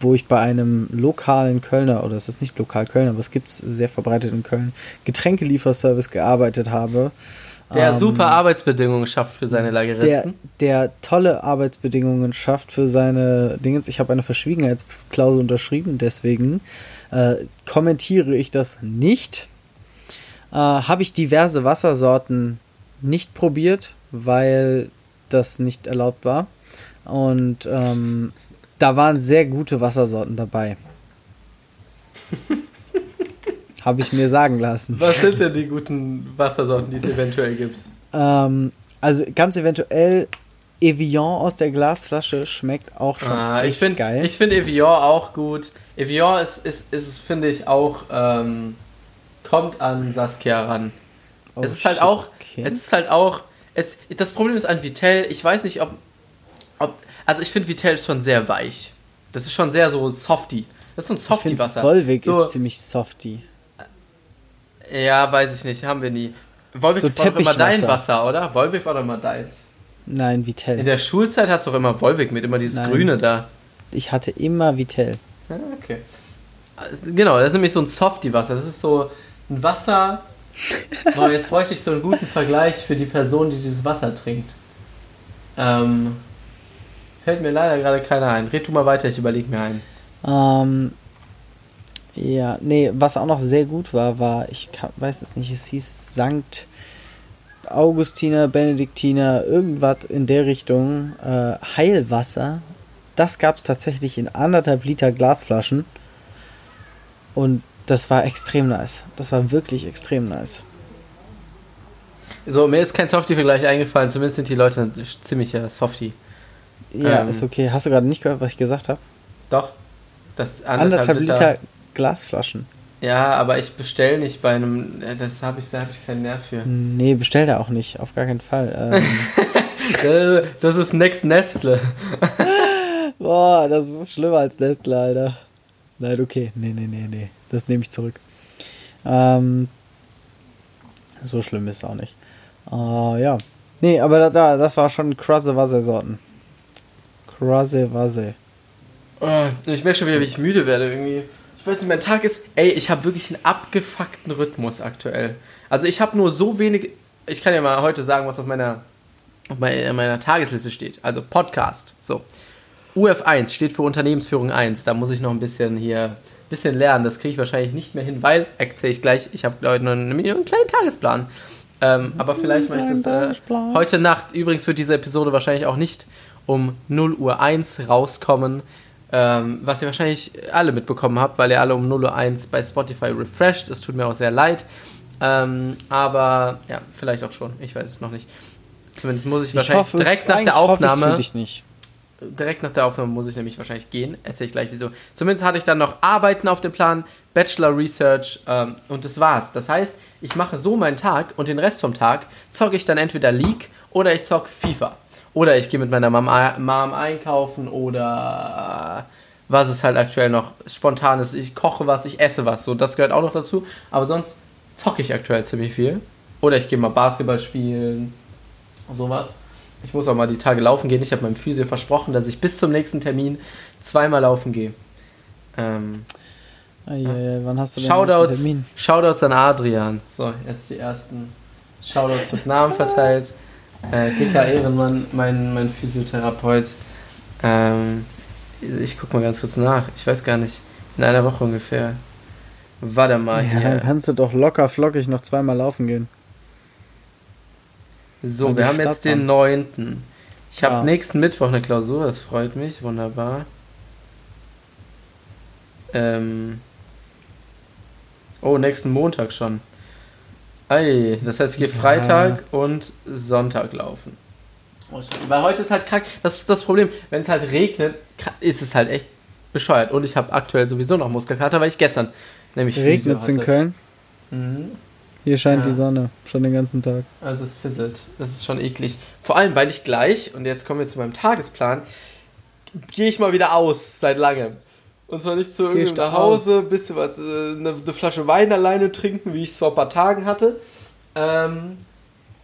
wo ich bei einem lokalen Kölner, oder es ist nicht lokal Köln, aber es gibt es sehr verbreitet in Köln, Getränkelieferservice gearbeitet habe. Der ähm, super Arbeitsbedingungen schafft für seine der, Lageristen. der tolle Arbeitsbedingungen schafft für seine Dingens. Ich habe eine Verschwiegenheitsklausel unterschrieben, deswegen äh, kommentiere ich das nicht. Äh, habe ich diverse Wassersorten nicht probiert, weil das nicht erlaubt war. Und ähm, da waren sehr gute Wassersorten dabei. [laughs] habe ich mir sagen lassen. Was sind denn die guten Wassersorten, die es eventuell gibt? Ähm, also ganz eventuell Evian aus der Glasflasche schmeckt auch schon Ah, ich echt finde geil. ich find Evian auch gut. Evian ist, ist, ist finde ich, auch ähm, kommt an Saskia ran. Oh, es ist halt shit, auch, okay. es ist halt auch, es, das Problem ist an Vitell, ich weiß nicht, ob also ich finde Vitell schon sehr weich. Das ist schon sehr so softy. Das ist so ein Ich finde, Softy-Wasser. Volvic so, ist ziemlich softy. Ja, weiß ich nicht, haben wir nie. Volvic So war doch immer dein. Wasser, oder? Volvic war doch immer deins. Nein, In Vitell. der Schulzeit hast du doch immer Volvic mit, immer dieses Nein. Grüne da. Ich hatte immer Vitell. Ja, okay. Genau, das ist nämlich so ein Softy-Wasser. Das ist so ein Wasser. [laughs] Oh, jetzt bräuchte ich so einen guten Vergleich für die Person, die dieses Wasser trinkt. Ähm, fällt mir leider gerade keiner ein. Red du mal weiter, ich überlege mir einen. Ähm, ja, nee, was auch noch sehr gut war, war, ich kann, weiß es nicht, es hieß Sankt Augustiner, Benediktiner, irgendwas in der Richtung, äh, Heilwasser. Das gab es tatsächlich in anderthalb Liter Glasflaschen. Und das war extrem nice. Das war wirklich extrem nice. So, mir ist kein Softy-Vergleich eingefallen, zumindest sind die Leute ziemlicher Softy. Ja, Ähm. ist okay. Hast du gerade nicht gehört, was ich gesagt habe? Doch. Das Anderthalb Liter Glasflaschen. Ja, aber ich bestelle nicht bei einem. äh, Das habe ich, da habe ich keinen Nerv für. Nee, bestell da auch nicht, auf gar keinen Fall. Ähm, [laughs] Äh, das ist Next Nestle. [laughs] Boah, das ist schlimmer als Nestle, Alter. Nein, okay. Nee, nee, nee, nee. Das nehme ich zurück. Ähm, so schlimm ist es auch nicht. Äh, ja. Nee, aber da, da, das war schon krasse Wassersorten. Krasse Wasser. Oh, ich merke schon wieder, wie ich müde werde irgendwie. Ich weiß nicht, mein Tag ist. Ey, ich habe wirklich einen abgefuckten Rhythmus aktuell. Also ich habe nur so wenig. Ich kann ja mal heute sagen, was auf meiner, auf meiner, meiner Tagesliste steht. Also Podcast. So. UF1 steht für Unternehmensführung 1. Da muss ich noch ein bisschen hier bisschen lernen. Das kriege ich wahrscheinlich nicht mehr hin, weil, erzähle ich gleich, ich habe heute noch einen, einen kleinen Tagesplan. Ähm, aber vielleicht mache ich das äh, heute Nacht. Übrigens wird diese Episode wahrscheinlich auch nicht um 0 Uhr 1 rauskommen, ähm, was ihr wahrscheinlich alle mitbekommen habt, weil ihr alle um 0 Uhr 1 bei Spotify refreshed. Es tut mir auch sehr leid. Ähm, aber ja, vielleicht auch schon. Ich weiß es noch nicht. Zumindest muss ich Ich wahrscheinlich hoffe, direkt nach der hoffe ich Aufnahme für dich nicht. direkt nach der Aufnahme muss ich nämlich wahrscheinlich gehen. Erzähle ich gleich wieso. Zumindest hatte ich dann noch Arbeiten auf dem Plan, Bachelor Research ähm, und das war's. Das heißt, ich mache so meinen Tag und den Rest vom Tag zocke ich dann entweder League oder ich zocke FIFA. Oder ich gehe mit meiner Mom, Mom einkaufen oder äh, was ist halt aktuell noch spontan ist. Ich koche was, ich esse was. So, das gehört auch noch dazu. Aber sonst zocke ich aktuell ziemlich viel. Oder ich gehe mal Basketball spielen. Sowas. Ich muss auch mal die Tage laufen gehen. Ich habe meinem Physio versprochen, dass ich bis zum nächsten Termin zweimal laufen gehe. Ähm, Eieiei, wann hast du den Shoutouts, Termin? Shoutouts an Adrian. So, jetzt die ersten Shoutouts mit Namen verteilt. Äh, dicker Ehrenmann, mein, mein Physiotherapeut. Ähm, ich guck mal ganz kurz nach. Ich weiß gar nicht. In einer Woche ungefähr. Warte mal Ja, dann hier. kannst du doch locker flockig noch zweimal laufen gehen. So, wir haben Stadt jetzt den an. 9. Ich habe Ja. nächsten Mittwoch eine Klausur, das freut mich, wunderbar. Ähm. Oh, nächsten Montag schon. Ei, das heißt, ich gehe Ja. Freitag und Sonntag laufen. Oh. Weil heute ist halt krank. Das ist das Problem. Wenn es halt regnet, ist es halt echt bescheuert. Und ich habe aktuell sowieso noch Muskelkater, weil ich gestern nämlich Regnet es in. Köln? Mhm. Hier scheint Ja. die Sonne schon den ganzen Tag. Also es fisselt. Das ist schon eklig. Vor allem, weil ich gleich, und jetzt kommen wir zu meinem Tagesplan, gehe ich mal wieder aus, seit langem. Und zwar nicht zu Gehst irgendeinem nach Hause, ein bisschen was, äh, eine, eine Flasche Wein alleine trinken, wie ich es vor ein paar Tagen hatte. Ähm,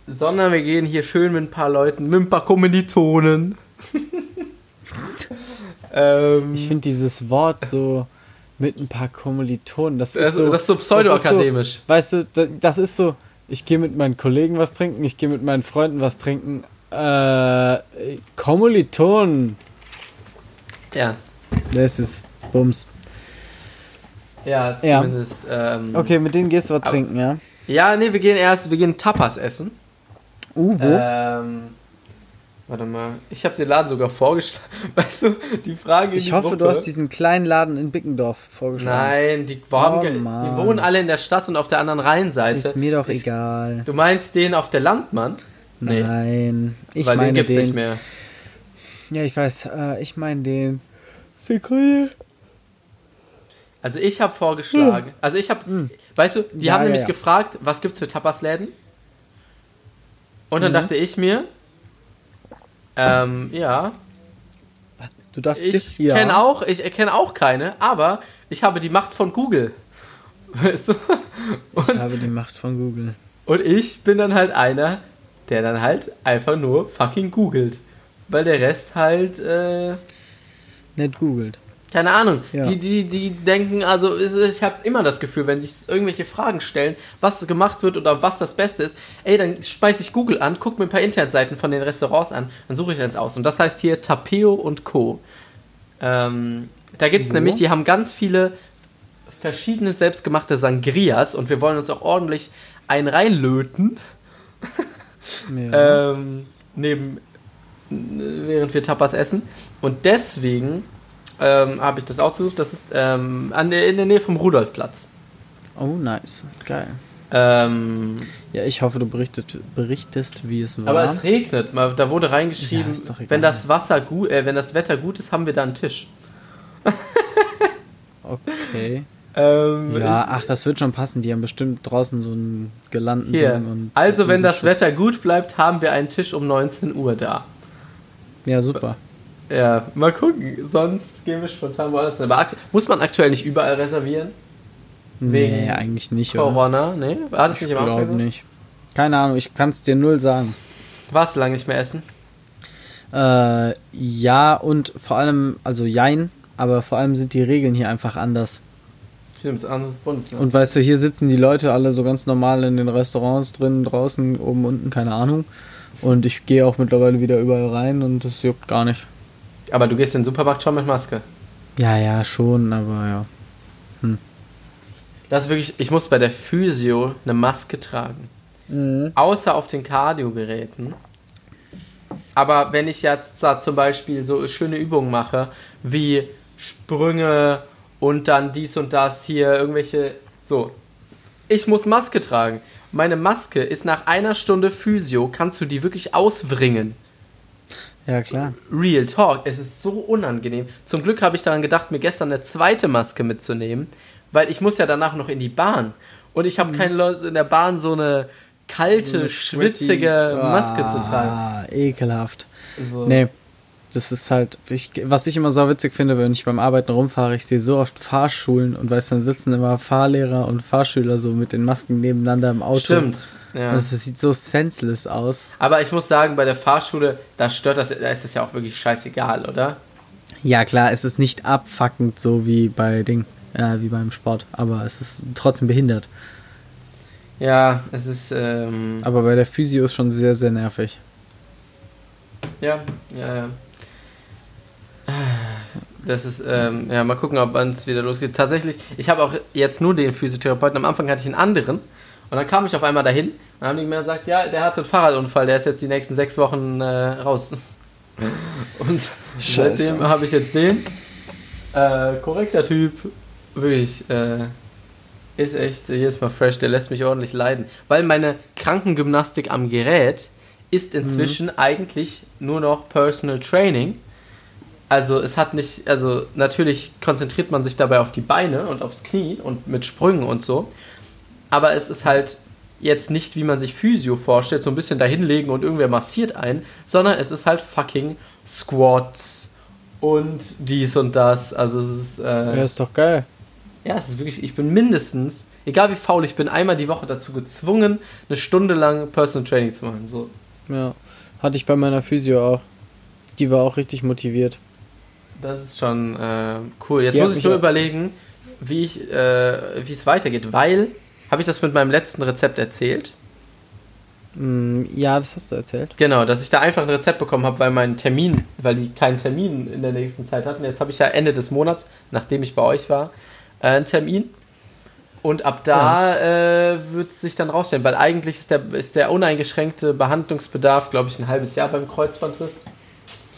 sondern wir gehen hier schön mit ein paar Leuten, mit ein paar Kommilitonen. [laughs] ähm, Ich finde dieses Wort so mit ein paar Kommilitonen, das ist so. das ist so pseudoakademisch. So, weißt du, da- das ist so, ich gehe mit meinen Kollegen was trinken, ich gehe mit meinen Freunden was trinken. Äh, Kommilitonen. Ja. Das ist Bums. Ja, Ja. zumindest. Ähm, Okay, mit denen gehst du was Aber- trinken, ja? Ja, nee, wir gehen erst, wir gehen Tapas essen. Uh, wo? Ähm, warte mal, ich habe den Laden sogar vorgeschlagen. [laughs] Weißt du, die Frage in ich die hoffe, Gruppe, du hast diesen kleinen Laden in Bickendorf vorgeschlagen. Nein, die, Oh, die wohnen alle in der Stadt und auf der anderen Rheinseite. Ist mir doch ich, egal. Du meinst den auf der Landmann? Nee, Nein, ich weil meine den gibt's den. nicht mehr. Ja, ich weiß. Äh, ich meine den. Sekunde. Also ich habe vorgeschlagen, also ich habe, weißt du, die Ja, haben ja, nämlich ja. gefragt, was gibt's für Tapasläden? Und dann Mhm. dachte ich mir, ähm, ja, Du dachtest, ich ja. kenne auch, ich kenne auch keine, aber ich habe die Macht von Google. [laughs] Weißt du? Ich Und, habe die Macht von Google. und ich bin dann halt einer, der dann halt einfach nur fucking googelt. Weil der Rest halt, äh, Nicht googelt. Keine Ahnung. Ja. Die, die, die denken, also ich habe immer das Gefühl, wenn sich irgendwelche Fragen stellen, was gemacht wird oder was das Beste ist, ey, dann speise ich Google an, gucke mir ein paar Internetseiten von den Restaurants an, dann suche ich eins aus. Und das heißt hier Tapeo und Co. Ähm, da gibt es nämlich, die haben ganz viele verschiedene selbstgemachte Sangrias und wir wollen uns auch ordentlich einen reinlöten. Ja. [laughs] ähm, neben, während wir Tapas essen. Und deswegen ähm, habe ich das ausgesucht. Das ist ähm, an der, in der Nähe vom Rudolfplatz. oh, nice. Geil. Ähm, Ja, ich hoffe, du berichtet, berichtest, wie es war. aber es regnet. Mal- Da wurde Ja, reingeschrieben, egal. wenn das Wasser gut, äh, wenn das Wetter gut ist, haben wir da einen Tisch. [laughs] okay. Ähm, Ja, ich- ach, das wird schon passen. Die haben bestimmt draußen so ein gelanden hier. Ding und Also, wenn das. Wetter gut bleibt, haben wir einen Tisch um 19 Uhr da. Ja, super. Ja, mal gucken. Sonst gehen wir spontan woanders hin. Aber muss man aktuell nicht überall reservieren? Wegen nee, eigentlich nicht, oder? Corona? Nee, war das Ich nicht Anfang glaube nicht. Keine Ahnung, ich kann es dir null sagen. Warst du lange nicht mehr essen? Äh, ja, und vor allem, also jein, aber vor allem sind die Regeln hier einfach anders. Stimmt, anderes Bundesland. Und weißt du, hier sitzen die Leute alle so ganz normal in den Restaurants drin, draußen, oben, unten, keine Ahnung. Und ich gehe auch mittlerweile wieder überall rein und das juckt gar nicht. Aber du gehst in den Supermarkt schon mit Maske. Ja, ja, schon, aber ja. Das ist wirklich, ich muss bei der Physio eine Maske tragen. Außer auf den Cardio-Geräten. Aber wenn ich jetzt da zum Beispiel so schöne Übungen mache, wie Sprünge und dann dies und das hier, irgendwelche. So. Ich muss Maske tragen. Meine Maske ist nach einer Stunde Physio, kannst du die wirklich auswringen. Ja, klar. Real Talk, es ist so unangenehm. Zum Glück habe ich daran gedacht, mir gestern eine zweite Maske mitzunehmen, weil ich muss ja danach noch in die Bahn. Und ich habe keine Lust, in der Bahn so eine kalte, Eine schwitzige sweaty- Maske zu tragen. Ah, ekelhaft. So. Nee, das ist halt, ich, was ich immer so witzig finde, wenn ich beim Arbeiten rumfahre, ich sehe so oft Fahrschulen und weiß, dann sitzen immer Fahrlehrer und Fahrschüler so mit den Masken nebeneinander im Auto. Stimmt. Ja. Das sieht so senseless aus. Aber ich muss sagen, bei der Fahrschule, da stört das, da ist das ja auch wirklich scheißegal, oder? Ja, klar, es ist nicht abfuckend so wie bei Ding, äh, wie beim Sport, aber es ist trotzdem behindert. Ja, es ist, ähm, Aber bei der Physio ist schon sehr, sehr nervig. ja, ja, ja. Das ist, ähm, ja, mal gucken, ob es wieder losgeht. Tatsächlich, ich habe auch jetzt nur den Physiotherapeuten. Am Anfang hatte ich einen anderen. Und dann kam ich auf einmal dahin. Und haben die mir gesagt, ja, der hatte einen Fahrradunfall, der ist jetzt die nächsten sechs Wochen äh, raus. [laughs] Und Scheiße. seitdem habe ich jetzt den. Äh, korrekter Typ. Wirklich, äh, ist echt, hier ist mal fresh, der lässt mich ordentlich leiden. Weil meine Krankengymnastik am Gerät ist inzwischen eigentlich nur noch Personal Training. Also es hat nicht, also natürlich konzentriert man sich dabei auf die Beine und aufs Knie und mit Sprüngen und so. Aber es ist halt jetzt nicht, wie man sich Physio vorstellt, so ein bisschen dahinlegen und irgendwer massiert ein, sondern es ist halt fucking Squats und dies und das. Also es ist, äh, Ja, ist doch geil. ja, es ist wirklich, ich bin mindestens, egal wie faul ich bin, einmal die Woche dazu gezwungen, eine Stunde lang Personal Training zu machen. So. Ja. Hatte ich bei meiner Physio auch. Die war auch richtig motiviert. Das ist schon äh, cool. Jetzt Die muss ich nur überlegen, wie ich, äh, wie es weitergeht, weil habe ich das mit meinem letzten Rezept erzählt? Mm, ja, das hast du erzählt. Genau, dass ich da einfach ein Rezept bekommen habe, weil mein Termin, weil die keinen Termin in der nächsten Zeit hatten. Jetzt habe ich ja Ende des Monats, nachdem ich bei euch war, äh, einen Termin. Und ab da äh, wird sich dann rausstellen, weil eigentlich ist der, ist der uneingeschränkte Behandlungsbedarf, glaube ich, ein halbes Jahr beim Kreuzbandriss.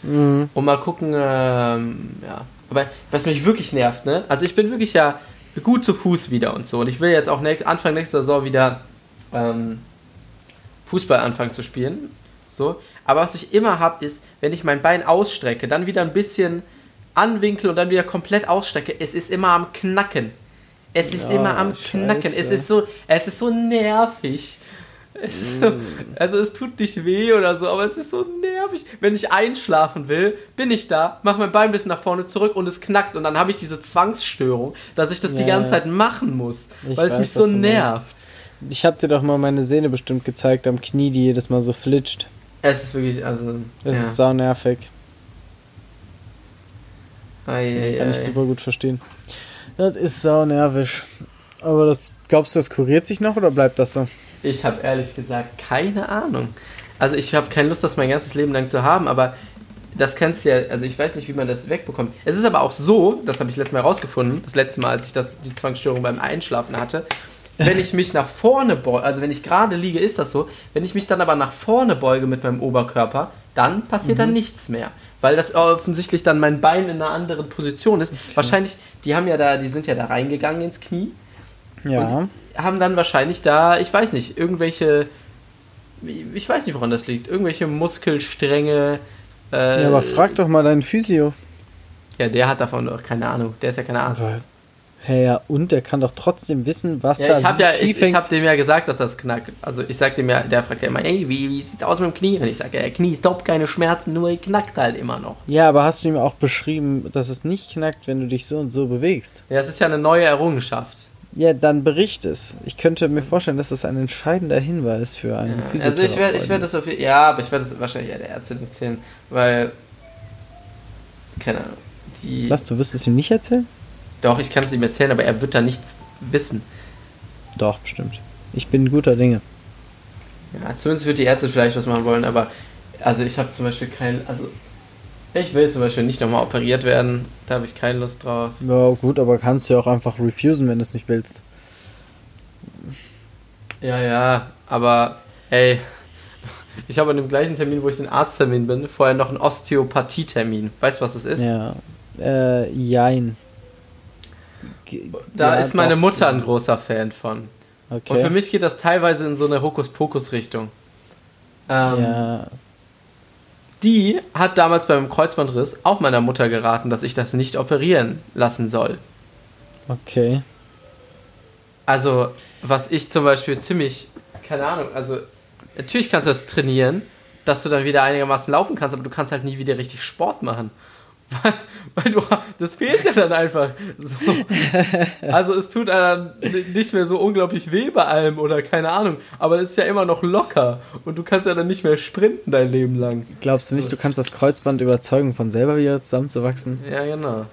Mhm. Und mal gucken, ähm, ja. Aber was mich wirklich nervt, ne? Also ich bin wirklich ja gut zu Fuß wieder und so. Und ich will jetzt auch näch- Anfang nächster Saison wieder ähm, Fußball anfangen zu spielen. So. Aber was ich immer habe, ist, wenn ich mein Bein ausstrecke, dann wieder ein bisschen anwinkle und dann wieder komplett ausstrecke, es ist immer am Knacken. Es ist Ja, immer am scheiße. Knacken. Es ist so, es ist so nervig. Es so, also es tut nicht weh oder so, aber es ist so nervig. Wenn ich einschlafen will, bin ich da, mache mein Bein ein bisschen nach vorne zurück und es knackt und dann habe ich diese Zwangsstörung, dass ich das die Ja, ganze ja. Zeit machen muss, Ich weil es weiß, mich was so nervt. Ich hab dir doch mal meine Sehne bestimmt gezeigt am Knie, die jedes Mal so flitscht. Es ist wirklich, also, Das ja. ist sau nervig. Ei, ei, Kann ich super gut verstehen. Das ist sau nervig. Aber das, glaubst du, das kuriert sich noch oder bleibt das so? Ich habe ehrlich gesagt keine Ahnung. Also ich habe keine Lust, das mein ganzes Leben lang zu haben, aber das kannst du ja, also ich weiß nicht, wie man das wegbekommt. Es ist aber auch so, das habe ich letztes Mal rausgefunden, das letzte Mal, als ich das, die Zwangsstörung beim Einschlafen hatte, wenn ich mich nach vorne beuge, also wenn ich gerade liege, ist das so, wenn ich mich dann aber nach vorne beuge mit meinem Oberkörper, dann passiert dann nichts mehr. Weil das offensichtlich dann mein Bein in einer anderen Position ist. Wahrscheinlich, die haben ja da, die sind ja da reingegangen ins Knie Ja. haben dann wahrscheinlich da, ich weiß nicht, irgendwelche, ich weiß nicht, woran das liegt, irgendwelche Muskelstränge. Äh, ja, aber frag doch mal deinen Physio. Ja, der hat davon doch keine Ahnung, der ist ja kein Arzt. Hä, ja, und der kann doch trotzdem wissen, was Ja, da ich habe ja, ich, ich hängt. hab dem ja gesagt, dass das knackt. Also ich sag dem ja, der fragt ja immer, ey, wie, wie sieht's aus mit dem Knie? Und ich sage, ja, Knie stoppt keine Schmerzen, nur knackt halt immer noch. Ja, aber hast du ihm auch beschrieben, dass es nicht knackt, wenn du dich so und so bewegst? Ja, das ist ja eine neue Errungenschaft. Ja, dann bericht es. Ich könnte mir vorstellen, dass das ein entscheidender Hinweis für einen Ja, also ich werde ich werd das auf jeden Ja, aber ich werde es wahrscheinlich ja der Ärztin erzählen, weil. Keine Ahnung. Die. Was, du wirst es ihm nicht erzählen? Doch, ich kann es ihm erzählen, aber er wird da nichts wissen. Doch, bestimmt. Ich bin guter Dinge. Ja, zumindest wird die Ärzte vielleicht was machen wollen, aber also ich habe zum Beispiel kein, also ich will zum Beispiel nicht nochmal operiert werden, da habe ich keine Lust drauf. Ja, gut, aber kannst du ja auch einfach refusen, wenn du es nicht willst. Ja, ja, aber ey, ich habe an dem gleichen Termin, wo ich den Arzttermin bin, vorher noch einen Osteopathie-Termin. Weißt du, was das ist? Ja. Äh, jein. G- Da ja, ist meine doch. Mutter ein großer Fan von. Okay. Und für mich geht das teilweise in so eine Hokuspokus-Richtung. Ähm, Ja. Die hat damals beim Kreuzbandriss auch meiner Mutter geraten, dass ich das nicht operieren lassen soll. Okay. Also, was ich zum Beispiel ziemlich, keine Ahnung, also natürlich kannst du das trainieren, dass du dann wieder einigermaßen laufen kannst, aber du kannst halt nie wieder richtig Sport machen. Weil, weil du, das fehlt ja dann einfach. So. Also es tut einem nicht mehr so unglaublich weh bei allem oder keine Ahnung, aber es ist ja immer noch locker und du kannst ja dann nicht mehr sprinten dein Leben lang. Glaubst du nicht, du kannst das Kreuzband überzeugen, von selber wieder zusammenzuwachsen? Ja, genau.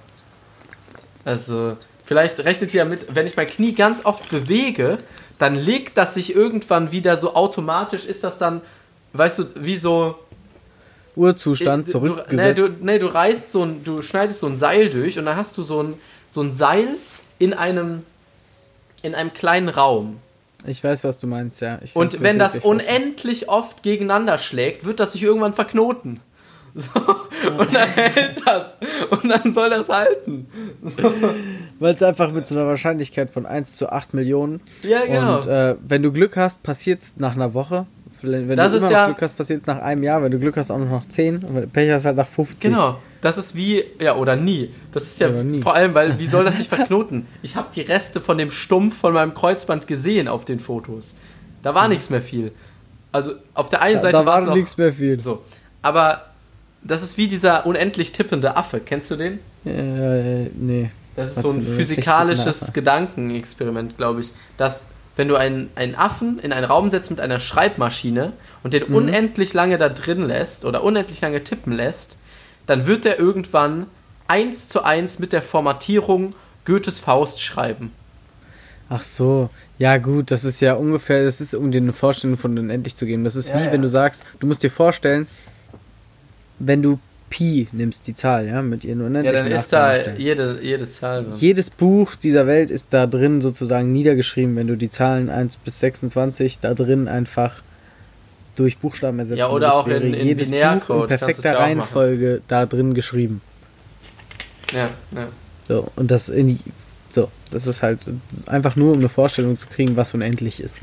Also, vielleicht rechnet ihr ja mit, wenn ich mein Knie ganz oft bewege, dann legt das sich irgendwann wieder so automatisch, ist das dann, weißt du, wie so. Urzustand du, zurückgesetzt. Nee, du, nee, du reißt so ein, du schneidest so ein Seil durch und dann hast du so ein, so ein Seil in einem, in einem kleinen Raum. ich weiß, was du meinst, ja. Ich Und wenn das unendlich oft gegeneinander schlägt, wird das sich irgendwann verknoten. [laughs] So, und dann hält das. Und dann soll das halten. Weil es einfach mit so einer Wahrscheinlichkeit von 1 zu 8 Millionen. Ja, genau. Und äh, wenn du Glück hast, passiert es nach einer Woche. Wenn Das du ist immer ja- Glück hast, passiert es nach einem Jahr. Wenn du Glück hast, auch noch nach 10. Und wenn du Pech hast, halt nach 50. Genau, das ist wie, ja, oder nie. Das ist ja nie. vor allem, weil, wie soll das sich [laughs] verknoten? Ich habe die Reste von dem Stumpf von meinem Kreuzband gesehen auf den Fotos. Da war nichts mehr viel. Also auf der einen Da, Seite da war es war noch nichts mehr viel. so. Aber das ist wie dieser unendlich tippende Affe. Kennst du den? Äh, nee. Das ist Was so ein physikalisches. Gedankenexperiment, glaube ich, dass wenn du einen, einen Affen in einen Raum setzt mit einer Schreibmaschine und den Mhm. unendlich lange da drin lässt oder unendlich lange tippen lässt, dann wird er irgendwann eins zu eins mit der Formatierung Goethes Faust schreiben. Ach so. Ja, gut, das ist ja ungefähr, das ist, um dir eine Vorstellung von unendlich zu geben. Das ist Ja, wie ja. wenn du sagst, du musst dir vorstellen, wenn du Pi nimmst, die Zahl, ja, mit ihren Ja, unendlichen dann ist da jede, jede Zahl drin. Jedes Buch dieser Welt ist da drin sozusagen niedergeschrieben, wenn du die Zahlen 1 bis 26 da drin einfach durch Buchstaben ersetzen Ja, oder auch in- in jedes Binärcode Buch in perfekter ja auch machen. Reihenfolge da drin geschrieben. Ja, ja. So, und das in die, so, das ist halt einfach nur um eine Vorstellung zu kriegen, was unendlich ist.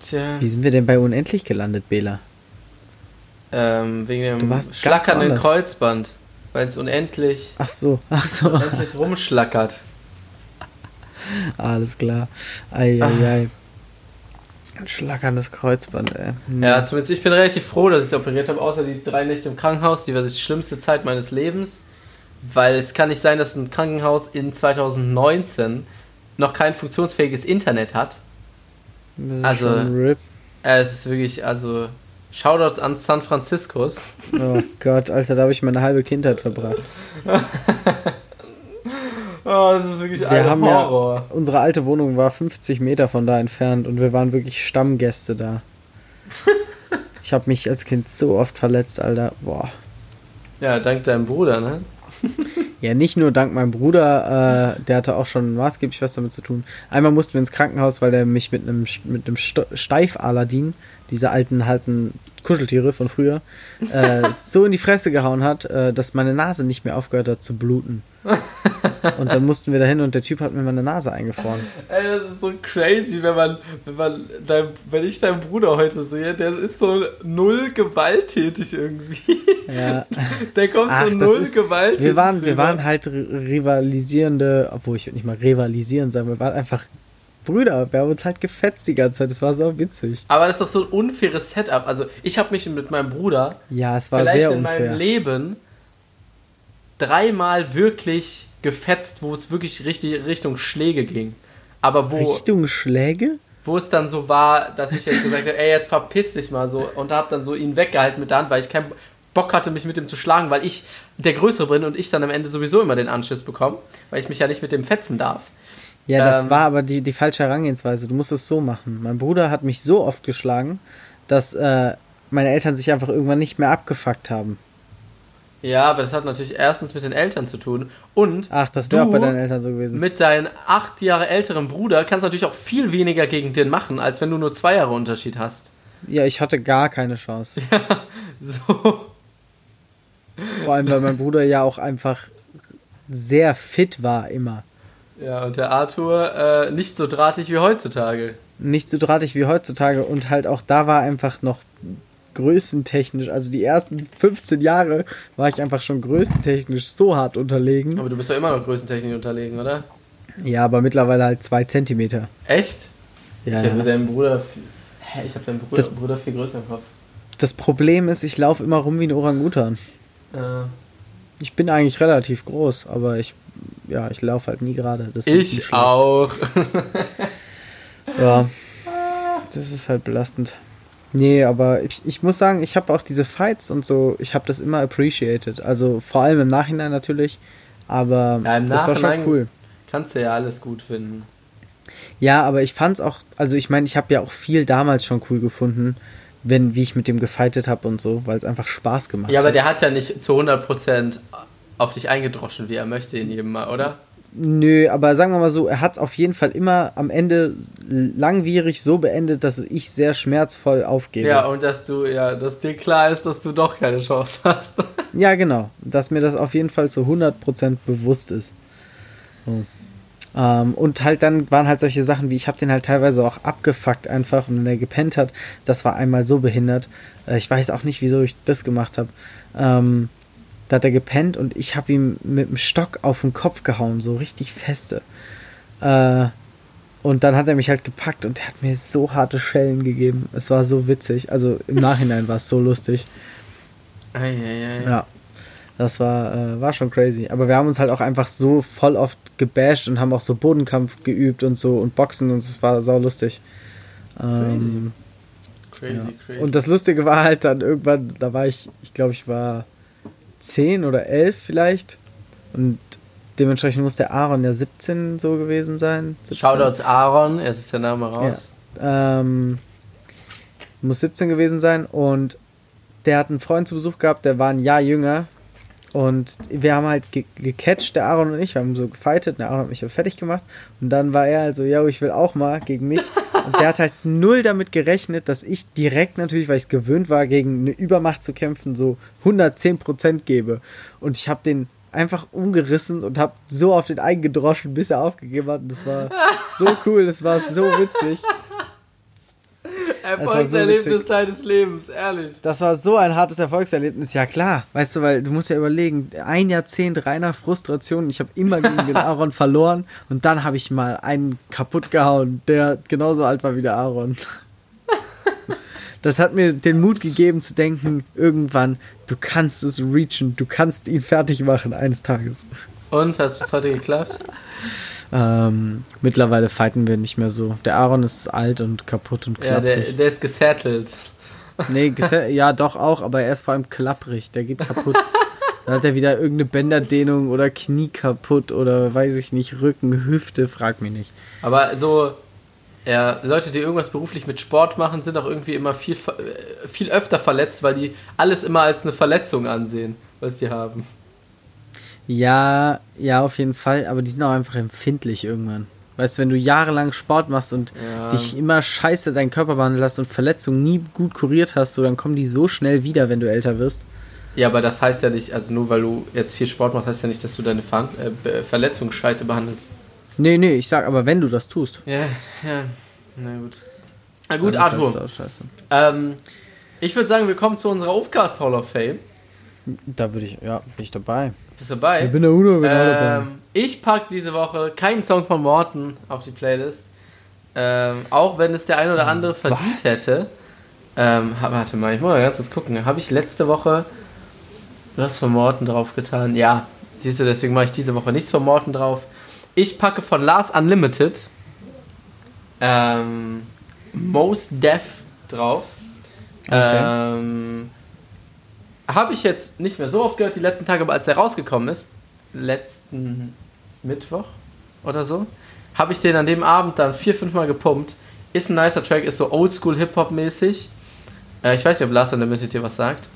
Tja, Wie sind wir denn bei unendlich gelandet, Bela? Ähm, wegen dem schlackernden. Kreuzband. Weil es unendlich, Ach so, ach so. unendlich rumschlackert. Alles klar. Eieiei. Ein schlackerndes Kreuzband, ey. Ja, zumindest ich bin relativ froh, dass ich es operiert habe, außer die drei Nächte im Krankenhaus. Die war die schlimmste Zeit meines Lebens. Weil es kann nicht sein, dass ein Krankenhaus in 2019 noch kein funktionsfähiges Internet hat. Also- Es ist wirklich, also, Shoutouts an San Franciscos. Oh Gott, Alter, da habe ich meine halbe Kindheit verbracht. [laughs] Oh, das ist wirklich Wir ein haben Horror. ja, unsere alte Wohnung war 50 Meter von da entfernt und wir waren wirklich Stammgäste da. [laughs] Ich habe mich als Kind so oft verletzt, Alter. Boah. Ja, dank deinem Bruder, ne? [laughs] Ja, nicht nur dank meinem Bruder, äh, der hatte auch schon maßgeblich was damit zu tun. Einmal mussten wir ins Krankenhaus, weil der mich mit einem mit Steifaladin, diese alten halten Kuscheltiere von früher, äh, [laughs] so in die Fresse gehauen hat, äh, dass meine Nase nicht mehr aufgehört hat zu bluten. Und dann mussten wir dahin und der Typ hat mir meine Nase eingefroren. Ey, das ist so crazy, wenn man, wenn man, dein, wenn ich deinen Bruder heute sehe, der ist so null gewalttätig irgendwie. Ja. [laughs] Der kommt Ach, so null ist- gewalttätig. Wir waren, wir waren halt ri- rivalisierende, obwohl ich würde nicht mal rivalisieren sagen, wir waren einfach Brüder. Wir haben uns halt gefetzt die ganze Zeit. Das war so witzig. Aber das ist doch so ein unfaires Setup. Also, ich habe mich mit meinem Bruder Ja, es war vielleicht sehr in meinem unfair. Leben dreimal wirklich gefetzt, wo es wirklich richtig Richtung Schläge ging. Aber wo, Richtung Schläge? wo es dann so war, dass ich jetzt gesagt habe, ey, jetzt verpiss dich mal so und habe dann so ihn weggehalten mit der Hand, weil ich keinen Bock hatte, mich mit ihm zu schlagen, weil ich der Größere bin und ich dann am Ende sowieso immer den Anschiss bekomme, weil ich mich ja nicht mit dem fetzen darf. Ja, das Ähm. war aber die, die falsche Herangehensweise. Du musst es so machen. Mein Bruder hat mich so oft geschlagen, dass äh, meine Eltern sich einfach irgendwann nicht mehr abgefuckt haben. Ja, aber das hat natürlich erstens mit den Eltern zu tun und Ach, das wäre auch bei deinen Eltern so gewesen. mit deinem acht Jahre älteren Bruder kannst du natürlich auch viel weniger gegen den machen, als wenn du nur zwei Jahre Unterschied hast. Ja, ich hatte gar keine Chance. [laughs] So. Vor allem, weil mein Bruder ja auch einfach sehr fit war immer. Ja, und der Arthur äh, nicht so drahtig wie heutzutage. Nicht so drahtig wie heutzutage und halt auch da war einfach noch größentechnisch, also die ersten 15 Jahre war ich einfach schon größentechnisch so hart unterlegen. Aber du bist doch immer noch Größentechnik unterlegen, oder? Ja, aber mittlerweile halt zwei Zentimeter. Echt? Ja, ich habe ja. deinen Bruder. Hä, ich habe deinen Bruder, Das- Bruder viel größer im Kopf. Das Problem ist, ich laufe immer rum wie ein Orangutan. Äh, Ich bin eigentlich relativ groß, aber ich, ja, ich laufe halt nie gerade. Ich auch. [laughs] Ja, das ist halt belastend. Nee, aber ich, ich muss sagen, ich habe auch diese Fights und so, ich habe das immer appreciated. Also vor allem im Nachhinein natürlich, aber Ja, das war schon Nachhinein- cool. Kannst du ja alles gut finden. Ja, aber ich fand's auch, also ich meine, ich habe ja auch viel damals schon cool gefunden, wenn, wie ich mit dem gefightet habe und so, weil es einfach Spaß gemacht Ja, aber hat. der hat ja nicht zu 100% auf dich eingedroschen, wie er möchte in jedem Mal, oder? Nö, aber sagen wir mal so, er hat es auf jeden Fall immer am Ende langwierig so beendet, dass ich sehr schmerzvoll aufgebe. Ja, und dass du, ja, dass dir klar ist, dass du doch keine Chance hast. [laughs] Ja, genau. Dass mir das auf jeden Fall zu 100% bewusst ist. So. Ähm, und halt dann waren halt solche Sachen wie, ich habe den halt teilweise auch abgefuckt einfach und wenn er gepennt hat, das war einmal so behindert. Äh, ich weiß auch nicht, wieso ich das gemacht habe. Ähm, da hat er gepennt und ich habe ihm mit dem Stock auf den Kopf gehauen, so richtig feste. Äh, und dann hat er mich halt gepackt und er hat mir so harte Schellen gegeben. Es war so witzig. Also im Nachhinein [laughs] war es so lustig. Eieiei. Ja. Das war, äh, war schon crazy. Aber wir haben uns halt auch einfach so voll oft gebasht und haben auch so Bodenkampf geübt und so und Boxen und es war sau lustig. Ähm, Crazy, ja. crazy. Und das Lustige war halt dann irgendwann, da war ich, ich glaube, ich war 10 oder 11 vielleicht. Und dementsprechend muss der Aaron ja 17 so gewesen sein. 17. Shoutouts Aaron, jetzt ist der Name raus. Ähm, muss 17 gewesen sein und der hat einen Freund zu Besuch gehabt, der war ein Jahr jünger und wir haben halt ge gecatcht, der Aaron und ich, wir haben so gefightet, der Aaron hat mich fertig gemacht. Und dann war er halt so, ja, ich will auch mal gegen mich. Und der hat halt null damit gerechnet, dass ich direkt natürlich, weil ich es gewöhnt war, gegen eine Übermacht zu kämpfen, so 110% gebe. Und ich habe den einfach umgerissen und habe so auf den eingedroschen, bis er aufgegeben hat. Und das war so cool, das war so witzig. Erfolgserlebnis so deines Lebens, ehrlich. Das war so ein hartes Erfolgserlebnis, ja klar. Weißt du, weil du musst ja überlegen, ein Jahrzehnt reiner Frustration. Ich habe immer gegen den [laughs] Aaron verloren und dann habe ich mal einen kaputt gehauen, der genauso alt war wie der Aaron. [laughs] Das hat mir den Mut gegeben zu denken, irgendwann, du kannst es reachen, du kannst ihn fertig machen eines Tages. Und hat es bis heute geklappt? Ähm, mittlerweile fighten wir nicht mehr so. Der Aaron ist alt und kaputt und klapprig. Ja, der, der ist gesettelt. Nee, [laughs] ja, doch auch, aber er ist vor allem klapprig. Der geht kaputt. Dann hat er wieder irgendeine Bänderdehnung oder Knie kaputt oder weiß ich nicht, Rücken, Hüfte, frag mich nicht. Aber so, ja, Leute, die irgendwas beruflich mit Sport machen, sind auch irgendwie immer viel, äh, viel öfter verletzt, weil die alles immer als eine Verletzung ansehen, was die haben. Ja, ja, auf jeden Fall, aber die sind auch einfach empfindlich irgendwann. Weißt du, wenn du jahrelang Sport machst und ja. dich immer scheiße deinen Körper behandelt hast und Verletzungen nie gut kuriert hast, so, dann kommen die so schnell wieder, wenn du älter wirst. Ja, aber das heißt ja nicht, also nur weil du jetzt viel Sport machst, heißt ja nicht, dass du deine Ver äh, Verletzung scheiße behandelst. Nee, nee, ich sag aber, wenn du das tust. Ja, ja, na gut. Na gut, Arthur. Halt ähm, ich würde sagen, wir kommen zu unserer Aufcast Hall of Fame. Da würde ich, ja, bin ich dabei. Bist du dabei? Ich bin der Uno, bin ähm, dabei. Ich packe diese Woche keinen Song von Morten auf die Playlist. Ähm, auch wenn es der ein oder andere verdient hätte. Ähm, warte mal, ich muss mal ganz kurz gucken. Habe ich letzte Woche was von Morten drauf getan? Ja, siehst du, deswegen mache ich diese Woche nichts von Morten drauf. Ich packe von Lars Unlimited ähm, Most Deaf drauf. Okay. Ähm, habe ich jetzt nicht mehr so oft gehört die letzten Tage, aber als er rausgekommen ist, letzten Mittwoch oder so, habe ich den an dem Abend dann vier, fünf Mal gepumpt. Ist ein nicer Track, ist so oldschool Hip-Hop-mäßig. Äh, ich weiß nicht, ob Lars in der Mitte dir was sagt.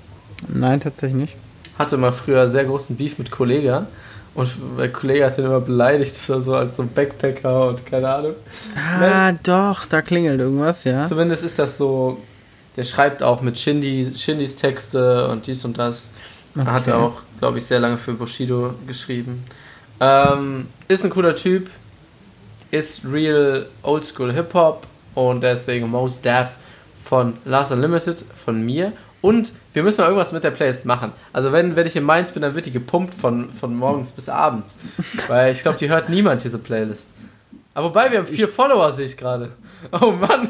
Nein, tatsächlich nicht. Hatte mal früher sehr großen Beef mit Kollega. Und der Kollege hat ihn immer beleidigt oder so als so Backpacker und keine Ahnung. Ah, Nein. doch, da klingelt irgendwas, ja. Zumindest ist das so der schreibt auch mit Shindy, Shindys Texte und dies und das. Okay. Hat er auch, glaube ich, sehr lange für Bushido geschrieben. Ähm, ist ein cooler Typ, ist real oldschool Hip-Hop und deswegen Most Deaf von Last Unlimited von mir. Und wir müssen mal irgendwas mit der Playlist machen. Also wenn, wenn ich in Mainz bin, dann wird die gepumpt von, von morgens bis abends. [laughs] Weil ich glaube, die hört niemand, diese Playlist. Aber wobei, wir haben vier ich Follower, sehe ich gerade. Oh Mann.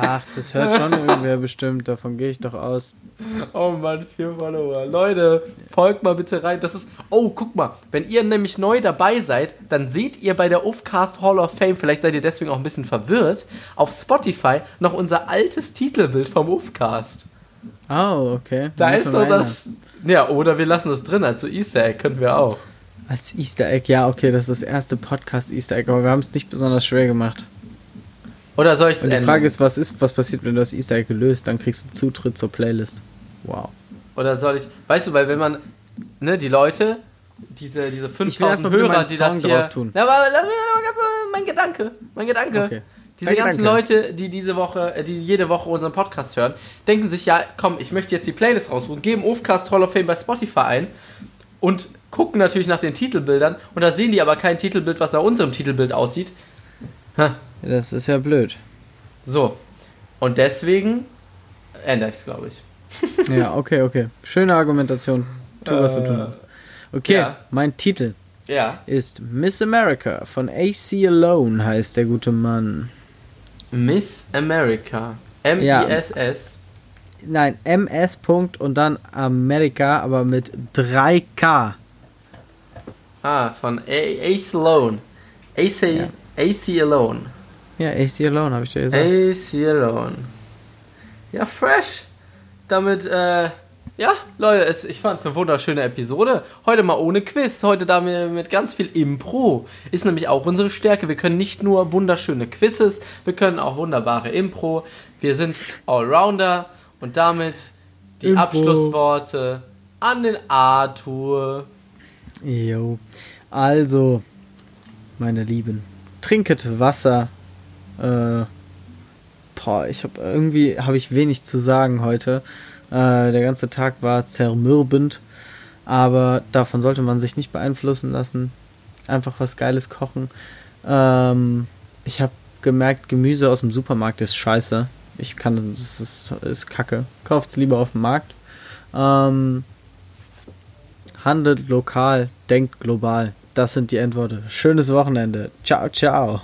Ach, das hört schon irgendwer bestimmt, davon gehe ich doch aus. Oh Mann, vier Follower. Leute, folgt mal bitte rein. Das ist. Oh, guck mal, wenn ihr nämlich neu dabei seid, dann seht ihr bei der Ufcast Hall of Fame, vielleicht seid ihr deswegen auch ein bisschen verwirrt, auf Spotify noch unser altes Titelbild vom Ufcast. Oh, okay. Da ist so das. Ja, oder wir lassen das drin, also Easter Egg können wir auch. Als Easter Egg, ja, okay, das ist das erste Podcast Easter Egg, aber wir haben es nicht besonders schwer gemacht. Oder soll ich es Die Frage ist, was ist, was passiert, wenn du das Easter Egg gelöst? Dann kriegst du Zutritt zur Playlist. Wow. Oder soll ich, weißt du, weil wenn man, ne, die Leute, diese, diese 5000 Hörer, die das hier... Drauf tun. Na, aber lass mich mal ganz, mein Gedanke, mein Gedanke. Okay. Diese Dein ganzen Gedanke. Leute, die diese Woche, äh, die jede Woche unseren Podcast hören, denken sich, ja, komm, ich möchte jetzt die Playlist raussuchen, geben Ofcast Hall of Fame bei Spotify ein und gucken natürlich nach den Titelbildern und da sehen die aber kein Titelbild, was nach unserem Titelbild aussieht. Ha. Das ist ja blöd. So. Und deswegen ändere ich es, glaube [laughs] ich. ja, okay, okay. Schöne Argumentation. Tu, was du tun musst. Okay, ja. mein Titel ja. ist Miss America von AC Alone heißt der gute Mann. Miss America. M-I-S-S. Nein, MS. Punkt und dann Amerika, aber mit 3K. Ah, von AC Alone. AC, ja. AC Alone. Ja, AC Alone habe ich dir gesagt. AC Alone. Ja, fresh. Damit, äh, ja, Leute, es, ich fand es eine wunderschöne Episode. Heute mal ohne Quiz, heute da mit ganz viel Impro. Ist nämlich auch unsere Stärke. Wir können nicht nur wunderschöne Quizzes, wir können auch wunderbare Impro. Wir sind Allrounder und damit die Impro. Abschlussworte an den Arthur. Jo. Also, meine Lieben, trinket Wasser. Äh, boah, ich habe irgendwie habe ich wenig zu sagen heute. Äh, der ganze Tag war zermürbend, aber davon sollte man sich nicht beeinflussen lassen. Einfach was Geiles kochen. Ähm, ich habe gemerkt, Gemüse aus dem Supermarkt ist scheiße. Ich kann, das ist, ist kacke. Kauft's lieber auf dem Markt. Ähm, handelt lokal, denkt global. Das sind die Endworte. Schönes Wochenende. Ciao, ciao.